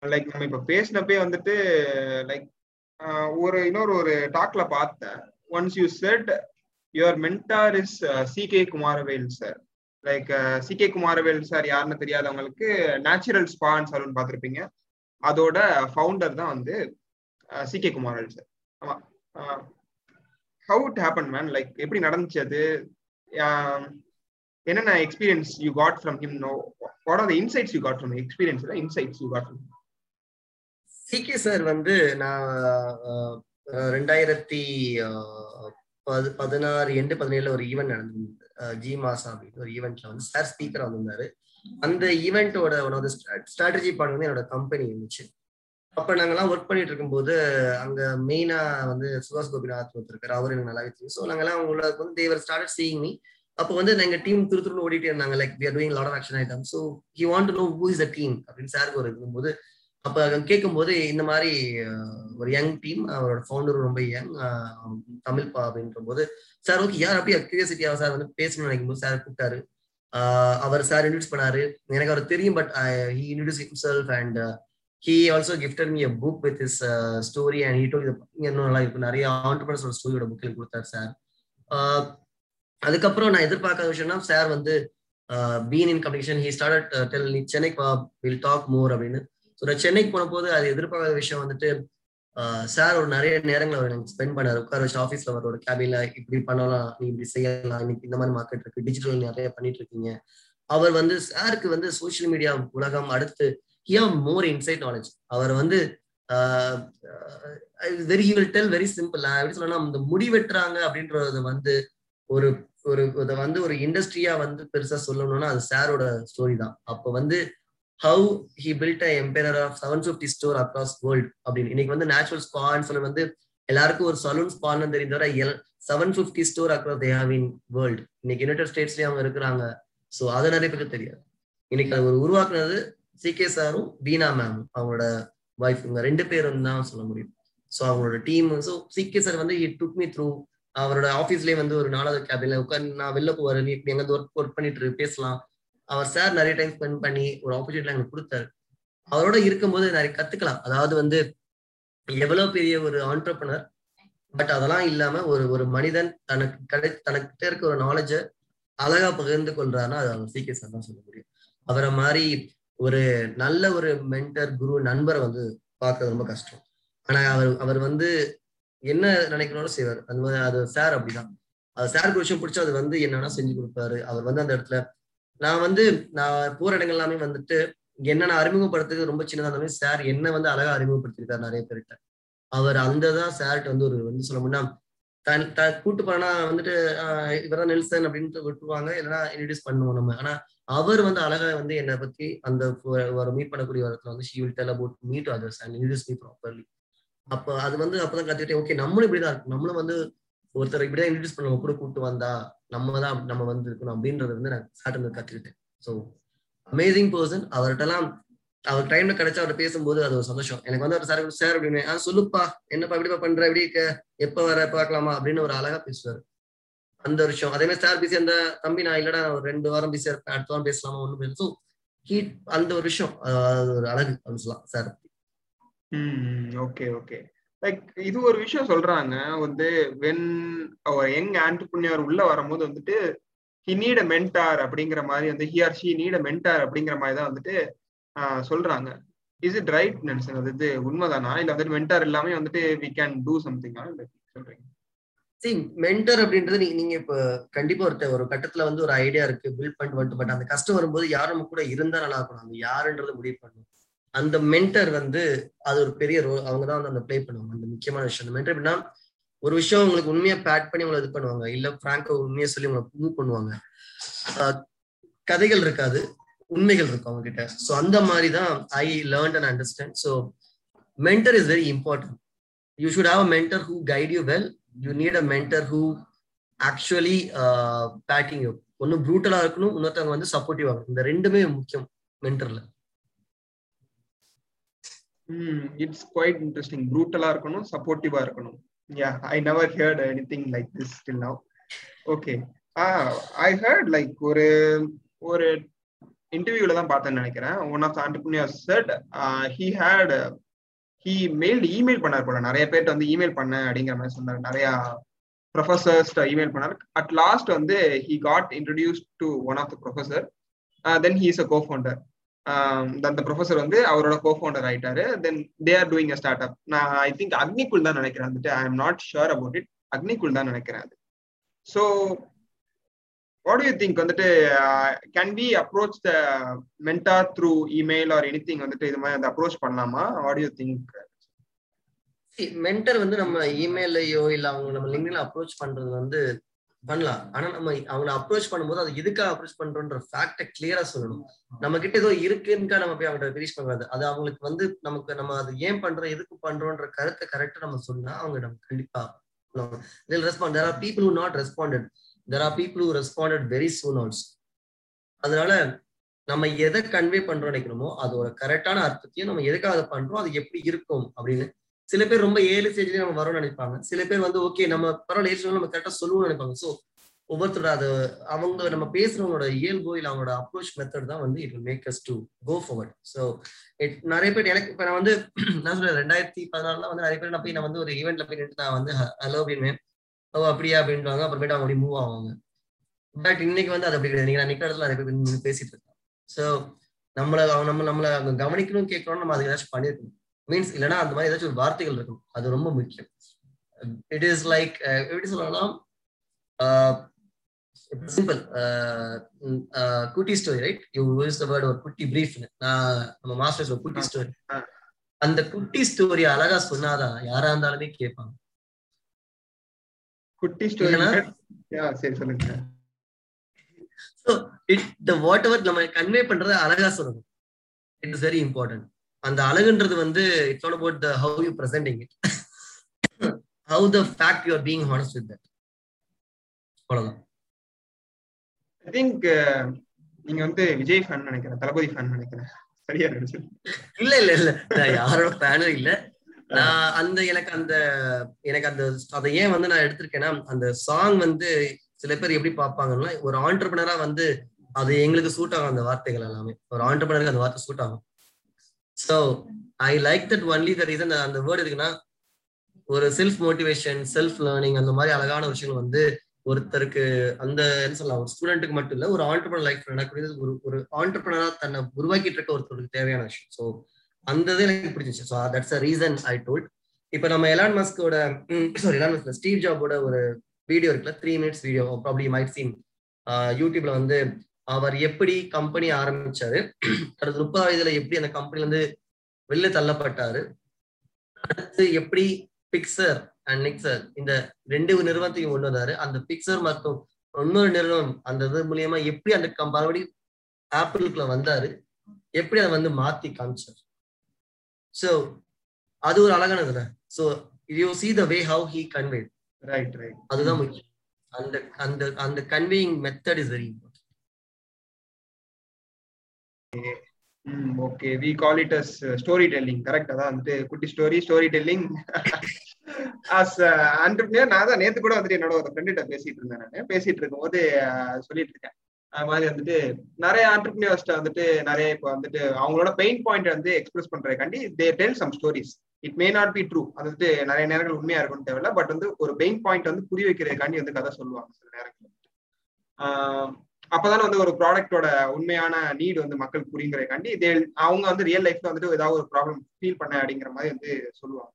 S2: like நம்ம இப்ப பேசினப்பே வந்துட்டு லைக் ஒரு இன்னொரு ஒரு டாக்ல பார்த்தேன் once you said your mentor is C K Kumaravel sir like C K Kumaravel sir யாருன்னு தெரியாதவங்களுக்கு நேச்சுரல் ஸ்பான் சலூன் பார்த்துருப்பீங்க. அதோட ஃபவுண்டர் தான் வந்து சி கே குமாரவேல் சார் ஆமா. How it happen man like எப்படி நடந்துச்சு அது? என்னென்ன experience you got from him no what are the insights you got from experience insights you got from
S1: CK sir வந்து நான் uh, uh, ரெண்டாயிரத்தி uh, பதினாறு எண்டு பதினேழுல ஒரு ஈவெண்ட் நடந்திருந்தது ஜி மாசா அப்படின்னு ஒரு ஈவெண்ட்ல வந்து சார் ஸ்பீக்கர் வந்திருந்தாரு. அந்த ஈவெண்ட்டோட ஒன் ஸ்ட்ராட்டஜி பார்ட் வந்து என்னோட கம்பெனி இருந்துச்சு. அப்ப நாங்கெல்லாம் ஒர்க் பண்ணிட்டு இருக்கும்போது அங்க மெயினா வந்து சுபாஷ் கோபிநாத் ஒருத்தருக்காரு அவர் எனக்கு நல்லாவே தெரியும். ஸோ நாங்கெல்லாம் உங்களுக்கு வந்து தேவர் ஸ்டார்ட் சீயிங் மீ அப்போ வந்து எங்க டீம் திரு திருன்னு ஓடிட்டே இருந்தாங்க. Like we are doing lot of action item so he want to know who is a team அப்படின்னு சாருக்கு ஒரு இருக்கும்போது அப்ப கேட்கும்போது இந்த மாதிரி ஒரு யங் டீம் அவரோட ஃபவுண்டர் ரொம்ப யங் தமிழ் பா அப்படின்ற போது சார் ஓகே யார் அப்படியே கியூரியாசிட்டியா சார் வந்து பேசணும்னு நினைக்கும் போது சார் கூப்பிட்டாரு. அவர் சார் இன்ட்ரடியூஸ் பண்ணாரு. எனக்கு அவர் தெரியும் but he introduce himself and he also gifted me a book with his story and he took இன்னும் நல்லா இருக்கும் நிறைய ஆண்டர்பனர்ஸோட ஸ்டோரியோட புக்கில் எனக்கு கொடுத்தாரு சார் அதுக்கப்புறம் நான் எதிர்பார்க்காத விஷயம்னா சார் வந்து been in communication he start tell நீ சென்னைக்கு வில் டாக் மோர் அப்படின்னு ஸோ நான் சென்னைக்கு போன போது அது எதிர்பார்க்காத விஷயம் வந்துட்டு சார் ஒரு நிறைய நேரங்கள் அவர் எனக்கு ஸ்பெண்ட் பண்ணார். உட்கார வச்சு ஆஃபீஸ்ல அவரோட ஒரு இப்படி பண்ணலாம் நீ இப்படி செய்யலாம் இன்னைக்கு இந்த மாதிரி மார்க்கெட் இருக்கு டிஜிட்டல் நிறைய பண்ணிட்டு இருக்கீங்க. அவர் வந்து சாருக்கு வந்து சோசியல் மீடியா உலகம் அடுத்து ஹியா மோர் இன்சைட் நாலேஜ் அவர் வந்து very will tell very simple எப்படி சொல்லணும்னா இந்த முடி வெட்டுறாங்க அப்படின்றது வந்து ஒரு ஒரு இதை வந்து ஒரு இண்டஸ்ட்ரியா வந்து பெருசா சொல்லணும்னா அது சாரோட ஸ்டோரி தான். அப்ப வந்து how he build a empire of seven fifty store across world அப்படின்னு. இன்னைக்கு வந்து நேச்சுரல் ஸ்பான்னு சொல்லி வந்து எல்லாருக்கும் ஒரு சலூன் ஸ்பான்னு தெரியும் தவிர L seven fifty store across they have in world இன்னைக்கு யுனைடெட் ஸ்டேட்ஸ்லயே அவங்க இருக்கிறாங்க. ஸோ அதை நிறைய பேருக்கு தெரியாது. இன்னைக்கு அது ஒரு உருவாக்குனது சி கே சாரும் பீனா மேம் அவங்களோட ஒய்ஃப் இவங்க ரெண்டு பேரும் தான் சொல்ல முடியும். ஸோ அவங்களோட team so C K sir வந்து இட் டுக் மீ த்ரூ அவரோட ஆஃபீஸ்லயே வந்து ஒரு நாலாவது கேபின்ல உட்காந்து நான் வெளில போவாரு. நீ எங்க ஒர்க் ஒர்க் பண்ணிட்டு பேசலாம். அவர் சார் நிறைய டைம் ஸ்பெண்ட் பண்ணி ஒரு ஆப்பர்ச்சுனிட்டி எங்களுக்கு கொடுத்தாரு. அவரோட இருக்கும்போது நிறைய கத்துக்கலாம். அதாவது வந்து எவ்வளவு பெரிய ஒரு ஆண்டர்பனர் பட் அதெல்லாம் இல்லாம ஒரு ஒரு மனிதன் தனக்கு கிடை தனக்கிட்ட இருக்க ஒரு நாலேஜ அழகா பகிர்ந்து கொள்றாருன்னா அது அவர் சீக்கிரம் சார் தான் சொல்ல முடியும். அவரை மாதிரி ஒரு நல்ல ஒரு மென்டர் குரு நண்பரை வந்து பார்க்கறது ரொம்ப கஷ்டம். ஆனா அவர் அவர் வந்து என்ன நினைக்கணும்னு செய்வார். அந்த மாதிரி அது சார் அப்படிதான். அது சாருக்கு விஷயம் பிடிச்சா அது வந்து என்னன்னா செஞ்சு கொடுப்பாரு. அவர் வந்து அந்த இடத்துல நான் வந்து நான் போற இடங்கள் எல்லாமே வந்துட்டு என்ன நான் அறிமுகப்படுத்துறது ரொம்ப சின்னதா இருந்தாலும் சார் என்ன வந்து அழகா அறிமுகப்படுத்திருக்காரு நிறைய பேர்கிட்ட. அவர் அந்த தான் சார்கிட்ட வந்து ஒரு வந்து சொல்லணும்னா தன் த கூட்டு போனா வந்துட்டு ஆஹ் நெல்சன் அப்படின்ட்டு விட்டுருவாங்க. இல்லைன்னா இன்ட்ரடியூஸ் பண்ணுவோம் நம்ம. ஆனா அவர் வந்து அழகா வந்து என்னை பத்தி அந்த ஒரு- மீட் பண்ணக்கூடிய இடத்துல வந்து she will tell about meet others and introduce me properly அப்போ அது வந்து அப்பதான் கத்துக்கிட்டேன். ஓகே நம்மளும் இப்படிதான் இருக்கும் நம்மளும் வந்து ஒருத்தர் இப்படிதான் இன்ட்ரடியூஸ் பண்ண கூட கூட்டு வந்தா நம்ம தான் நம்ம வந்து இருக்கணும் அப்படின்றத வந்து நான் சாட்டர்ல கத்துக்கிட்டேன். ஸோ அமேசிங் பர்சன் அவர்கிட்டலாம் அவர் டைம்ல கிடைச்சா அவர் பேசும்போது அது ஒரு சந்தோஷம். எனக்கு வந்து அவர் சார் சார் அப்படின்னு ஆ சொல்லுப்பா. என்னப்பா எப்படிப்பா பண்ற? எப்படி இருக்க? எப்ப வர? பார்க்கலாமா அப்படின்னு ஒரு அழகா பேசுவாரு. அந்த வருஷம் அதே மாதிரி சார் பிஸி அந்த தம்பி நான் இல்லடா நான் ஒரு ரெண்டு வாரம் பிஸியா இருப்பேன். அடுத்த வாரம் பேசலாமா? ஒண்ணு பேச ஸோ அந்த ஒரு விஷயம். அது ஒரு அழகு அப்படின்னு சொல்லலாம் சார்
S2: ஓகே ஓகே. லைக் இது ஒரு விஷயம் சொல்றாங்க. வந்து வென் ஒரு யங் ஆண்டர்பிரினியர் உள்ள வரும்போது வந்துட்டு ஹி நீட் அ மென்டார் அப்படிங்கிற மாதிரி வந்து he or she need a mentor அப்படிங்கிற மாதிரி தான் வந்துட்டு சொல்றாங்க. இஸ் இட் ரைட் நினைச்சேன். அது இது உண்மைதானா? இல்ல வந்துட்டு மென்டார் எல்லாமே வந்துட்டு வி கேன் டூ சம்திங் சொல்றீங்க?
S1: சி மென்டர் அப்படின்றது நீங்க நீங்க இப்ப கண்டிப்பா ஒருத்தர் ஒரு கட்டத்துல வந்து ஒரு ஐடியா இருக்கு பில்ட் பண்ணிட்டு வந்துட்டு பட் அந்த கஷ்டம் வரும்போது யாரும் நம்ம கூட இருந்தா நல்லா இருக்கணும். அந்த யாருன்றது முடிவு பண்ணணும். அந்த மென்டர் வந்து அது ஒரு பெரிய ரோல் அவங்க தான் வந்து அந்த ப்ளே பண்ணுவாங்க. அந்த முக்கியமான விஷயம். அந்த மென்டர் எப்படின்னா ஒரு விஷயம் உங்களுக்கு உண்மையா பேட் பண்ணி உங்களை இது பண்ணுவாங்க. இல்ல பிராங்க உண்மையா சொல்லி உங்களை மூவ் பண்ணுவாங்க. கதைகள் இருக்காது உண்மைகள் இருக்கும் அவங்க கிட்ட ஸோ அந்த மாதிரி தான் I learn and understand so mentor is very important you should have a mentor who guide you well you need a mentor who actually patting you ஒன்னும் ப்ரூட்டலா இருக்கணும் இன்னொருத்தவங்க வந்து சப்போர்ட்டிவ் ஆகணும் இந்த ரெண்டுமே முக்கியம் மென்டர்ல
S2: இட்ஸ் குவைட் இன்ட்ரெஸ்டிங் ப்ரூட்டலா இருக்கணும் சப்போர்ட்டிவா இருக்கணும். Ya I never heard anything like this till now okay I heard like ஒரு ஒரு இன்டர்வியூல தான் பார்த்தேன்னு நினைக்கிறேன். One of entrepreneur said he had he mail email பண்ணார் போல. நிறைய பேர்ட்ட வந்து இமெயில் பண்ண அப்படிங்கிற மாதிரி சொன்னார். நிறைய ப்ரொஃபசர்ஸ் இமெயில் பண்ணார். அட் லாஸ்ட் வந்து he got introduce to one of the professor then he is a co founder அந்த ப்ரொஃபசர் வந்து அவரோட கோ ஃபவுண்டர் ஆயிட்டாரு. Then they are doing a start up நான் ஐ திங்க் அக்னிக்குள் தான் நினைக்கிறேன் வந்துட்டு. I am not sure about it அக்னிக்குள் தான் நினைக்கிறேன் அது. ஸோ வாட் யூ திங்க் வந்துட்டு can we approach the mentor through email or anything வந்துட்டு இது மாதிரி அந்த அப்ரோச் பண்ணலாமா? வாட் யூ திங்க்
S1: மென்டர் வந்து நம்ம இமெயிலையோ இல்ல அவங்க நம்ம லிங்க்ல அப்ரோச் பண்றது வந்து பண்ணலாம். ஆனா நம்ம அவங்கள அப்ரோச் பண்ணும்போது அது எதுக்காக அப்ரோச் பண்றோன்ற ஃபேக்டை கிளியரா சொல்லணும். நம்ம கிட்ட ஏதோ இருக்குன்னு நம்ம போய் அவங்கள்ட்ட ரீச் பண்ணக்கூடாது. அது அவங்களுக்கு வந்து நமக்கு நம்ம அது ஏன் பண்றோம் எதுக்கு பண்றோன்ற கருத்தை கரெக்டா நம்ம சொன்னா அவங்க நம்ம கண்டிப்பா respond there are people who not responded there are people who responded very soon also அதனால நம்ம எதை கன்வே பண்றோம் நினைக்கிறோமோ அதோட கரெக்டான அர்த்தத்தையும் நம்ம எதுக்காக அதை பண்றோம் அது எப்படி இருக்கும் அப்படின்னு சில பேர் ரொம்ப ஏழு ஸ்டேஜ்லயே நம்ம வரும்னு நினைப்பாங்க. சில பேர் வந்து ஓகே நம்ம பரவாயில்ல ஏழு நம்ம கரெக்டா சொல்லுவோம்னு நினைப்பாங்க. ஸோ ஒவ்வொருத்தரோட அது அவங்க நம்ம பேசுறவங்களோட இயல்போ இல்லை அவங்களோட அப்ரோச் மெத்தட் தான் வந்து it make us to go forward so it நிறைய பேர் எனக்கு இப்போ நான் வந்து நான் சொல்றேன் ரெண்டாயிரத்தி பதினாலுல வந்து நிறைய பேர் நான் போய் நான் வந்து ஒரு ஈவெண்ட்ல போய் நின்று நான் வந்து ஹலோ அப்படின்னு ஓ அப்படியா? அப்படின்வாங்க அப்புறமேட்டு அவங்க அப்படி மூவ் ஆவாங்க. பட் இன்னைக்கு வந்து அது அப்படி கிடையாது. நீங்க நிக்கிற இடத்துல நிறைய பேர் பேசிட்டு இருக்காங்க. ஸோ நம்மள அவங்க நம்ம நம்மள அவங்க கவனிக்கணும் கேட்கணும் நம்ம அதுக்கு ஏதாச்சும் பண்ணிருக்கணும். மீன்ஸ் இல்லைன்னா அந்த மாதிரி ஏதாச்சும் ஒரு வார்த்தைகள் இருக்கணும் அது ரொம்ப முக்கியம். இட் இஸ் லைக் எப்படி சொல்லலாம் சிம்பிள் குட்டி story right you use the word ஒரு குட்டி பிரீஃப் நான் நம்ம மாஸ்டர்ஸ் ஒரு குட்டி ஸ்டோரி அந்த குட்டி ஸ்டோரி அழகா சொன்னாதான் யாரா இருந்தாலுமே கேட்பாங்க.
S2: குட்டி ஸ்டோரி சரி சொல்லுங்க.
S1: So it the what ever நம்ம கன்வே பண்றதை அழகா சொல்லணும். இட் இஸ் வெரி இம்பார்ட்டன்ட் அந்த அழகுன்றது வந்து it's not about the how you presenting it how the fact you are being honest with that அவ்வளவுதான்.
S2: ஐ திங்க் நீங்க வந்து விஜய் ஃபேன் நினைக்கிறேன் தளபதி ஃபேன் நினைக்கிறேன். சரியா நினைச்சு?
S1: இல்ல இல்ல இல்ல. நான் யாரோட ஃபேனும் இல்ல. நான் அந்த எனக்கு அந்த எனக்கு அந்த அதை ஏன் வந்து நான் எடுத்திருக்கேன்னா அந்த சாங் வந்து சில பேர் எப்படி பார்ப்பாங்கன்னா ஒரு ஆண்டர்பனரா வந்து அது எங்களுக்கு சூட் ஆகும் அந்த வார்த்தைகள் எல்லாமே. ஒரு ஆண்டர்பனருக்கு அந்த வார்த்தை சூட் ஆகும். So I like that only the reason அந்த வேர்டு இருக்குன்னா ஒரு செல்ஃப் மோட்டிவேஷன் செல்ஃப் லேர்னிங் அந்த மாதிரி அழகான விஷயங்கள் வந்து ஒருத்தருக்கு அந்த என்ன சொல்லலாம் ஒரு ஸ்டூடெண்ட்டுக்கு மட்டும் இல்ல ஒரு ஆண்டர்பனர் லைஃப் நடக்கூடிய ஒரு ஒரு ஆண்டர்பனரா தன்னை உருவாக்கிட்டு இருக்க ஒருத்தருக்கு தேவையான விஷயம். ஸோ அந்த இது எனக்கு பிடிச்சிச்சு so that's a reason I told இப்போ நம்ம எலான் மஸ்கோட சாரி எலான் மஸ்க் ஸ்டீவ் ஜாபோட ஒரு வீடியோ இருக்குல்ல three minutes video probably might seen யூடியூப்ல வந்து அவர் எப்படி கம்பெனி ஆரம்பிச்சாரு? அடுத்து முப்பது வயதுல எப்படி அந்த கம்பெனில இருந்து வெளில தள்ளப்பட்டாரு? அடுத்து எப்படி பிக்சர் அண்ட் நிக்சர் இந்த ரெண்டு நிறுவனத்தையும் கொண்டு வந்தாரு. அந்த பிக்சர் மற்றும் இன்னொரு நிறுவனம் அந்த இது மூலியமா எப்படி அந்த மறுபடி ஆப்பிளுக்குள்ள வந்தாரு? எப்படி அதை வந்து மாத்தி காமிச்சார்? ஸோ அது ஒரு அழகானது தானே so you see the way how he convey
S2: right right
S1: அதுதான் முக்கியம். அந்த அந்த அந்த conveying method is very
S2: okay we call it as story telling correct அதான் வந்துட்டு குட்டி story story telling as entrepreneur நான் தான் நேத்து கூட வந்துட்டு என்னோட ஒரு ஃப்ரெண்ட்ட பேசிட்டு இருந்தேன் நான். பேசிட்டு இருக்கும்போது uh, சொல்லிட்டு இருக்கேன். அது மாதிரி வந்துட்டு நிறைய ஆண்டர்பிரினியர்ஸ்ட வந்துட்டு நிறைய இப்போ வந்துட்டு அவங்களோட பெயின் பாயிண்ட் வந்து express பண்றதுக்காண்டி they tell some stories it may not be true அது வந்துட்டு நிறைய நேரங்கள் உண்மையா இருக்கும்னு தேவையில்ல. பட் வந்து ஒரு பெயின் பாயிண்ட் வந்து புரிய வைக்கிறதுக்காண்டி வந்து கதை சொல்லுவாங்க சில நேரங்கள் அப்பதான் வந்து ஒரு ப்ராடக்டோட உண்மையான நீட் வந்து மக்கள் புரியுங்கிறதுக்காண்டி இதே அவங்க வந்து ரியல் லைஃப்ல வந்துட்டு ஏதாவது ஒரு ப்ராப்ளம் ஃபீல் பண்ண அப்படிங்கிற மாதிரி வந்து சொல்லுவாங்க.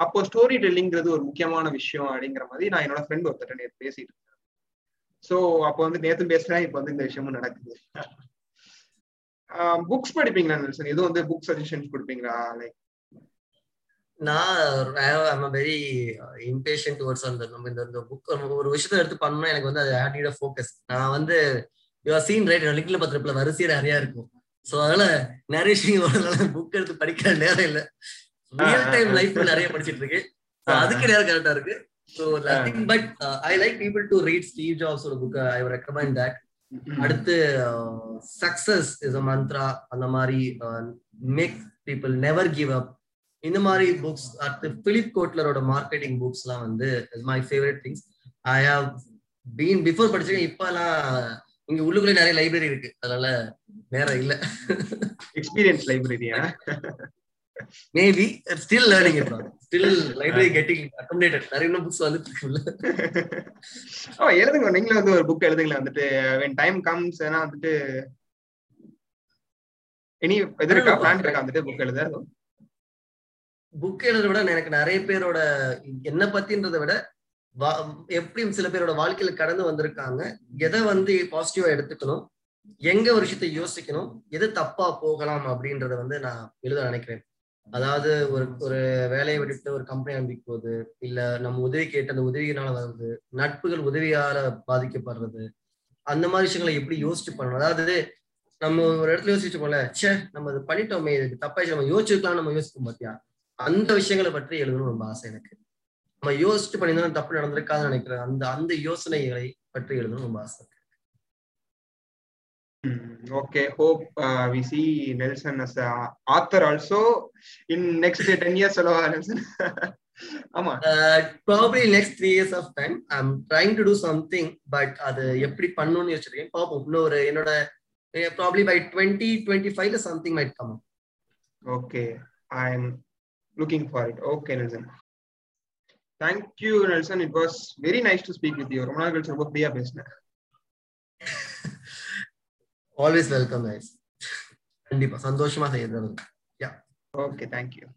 S2: அப்போ ஸ்டோரி டெல்லிங்கிறது ஒரு முக்கியமான விஷயம் அப்படிங்கிற மாதிரி நான் என்னோட ஃப்ரெண்ட் ஒருத்தர் நேற்று பேசிட்டு இருக்கேன் ஸோ அப்போ வந்து நேத்து பேசுறேன் இப்போ வந்து இந்த விஷயமும் நடக்குது. புக்ஸ் படிப்பீங்களா நெல்சன்? எதுவும் வந்து புக் சஜஷன்ஸ் கொடுப்பீங்களா? லைக்
S1: நான் வெரி இம்பேஷன் டுவர்ட்ஸ் அந்த நம்ம இந்த புக் ஒரு விஷயத்த எடுத்து பண்ணா எனக்கு வந்து அது நீட் ஃபோக்கஸ் நான் வந்து யூ ஆர் சீன் ரைட் லிங்க்ல பத்திரப்புல வரிசையா நிறைய இருக்கும். ஸோ அதனால நிறைய விஷயங்கள் புக் எடுத்து படிக்கிற நேரம் இல்லை. ரியல் டைம் லைஃப் நிறைய படிச்சிட்டு இருக்கு அதுக்கு நேரம் கரெக்டா இருக்கு. So nothing but I like people to read Steve ஜாப்ஸோட book I recommend that அடுத்து சக்சஸ் இஸ் அ மந்த்ரா அந்த மாதிரி make people never give up இந்த மாதிரி புக்ஸ் அடுத்து பிலிப் கோட்லரோட மார்க்கெட்டிங் புக்ஸ் எல்லாம் வந்து my favourite things I have been before படிச்சிருக்கேன் இப்ப எல்லாம் இங்க உள்ளுக்குள்ளே நிறைய லைப்ரரி இருக்கு. அதனால நேரம் இல்ல.
S2: Experience லைப்ரரியா
S1: maybe still learning it still library getting accommodated நிறைய இன்னும் புக்ஸ் வந்துட்டு இருக்குல்ல
S2: ஓ எழுதுங்க. நீங்களும் வந்து ஒரு புக் எழுதுங்களேன் வந்துட்டு. When டைம் கம்ஸ் ஏன்னா வந்துட்டு இனி இது இருக்கா பிளான் இருக்கா வந்துட்டு புக் எழுத?
S1: புக் எழுதுறத விட எனக்கு நிறைய பேரோட என்ன பத்தின்றதை விட எப்படியும் சில பேரோட வாழ்க்கையில கடந்து வந்திருக்காங்க. எதை வந்து பாசிட்டிவா எடுத்துக்கணும்? எங்க ஒரு விஷயத்த யோசிக்கணும்? எது தப்பா போகலாம் அப்படின்றத வந்து நான் எழுத நினைக்கிறேன். அதாவது ஒரு ஒரு வேலையை விட்டுட்டு ஒரு கம்பெனி ஆரம்பிக்கும்போது இல்ல நம்ம உதவி கேட்ட அந்த உதவியினால வருது நட்புகள் உதவியால பாதிக்கப்படுறது அந்த மாதிரி விஷயங்களை எப்படி யோசிச்சு பண்ணணும்? அதாவது நம்ம ஒரு இடத்துல யோசிச்சு போல சே நம்ம இது பண்ணிட்டோமே இதுக்கு தப்பாச்சு நம்ம யோசிச்சுக்கலாம் நம்ம யோசிக்கும் பாத்தியா? அந்த விஷயங்களை பற்றி எழுதணும் ரொம்ப ஆசை எனக்கு. நம்ம யோசிச்சு பண்ணியிருந்தா தப்பு நடந்திருக்காதுன்னு நினைக்கிறேன். அந்த அந்த யோசனைகளை பற்றி எழுதணும் ரொம்ப ஆசை
S2: hope uh, we see nelson as a author also in next 10 years சொல்லவா nelson? ஆமா.
S1: Probably next three years of time I trying to do something but அது எப்படி பண்ணணும்னு யோசிச்சிருக்கேன். பார்ப்போம் இன்னொரு என்னோட ப்ராப்ளி பை டுவெண்ட்டி டுவெண்ட்டி ஃபைவ்ல something might
S2: come okay I looking for it okay nelson thank you nelson it was very nice to speak with you ரொம்ப நாள் கழிச்சு ரொம்ப ஃப்ரீயா பேசினேன்
S1: ஆல்வேஸ் வெல்கம் கைஸ் கண்டிப்பா சந்தோஷமா செய்யறது யா
S2: ஓகே தேங்க் யூ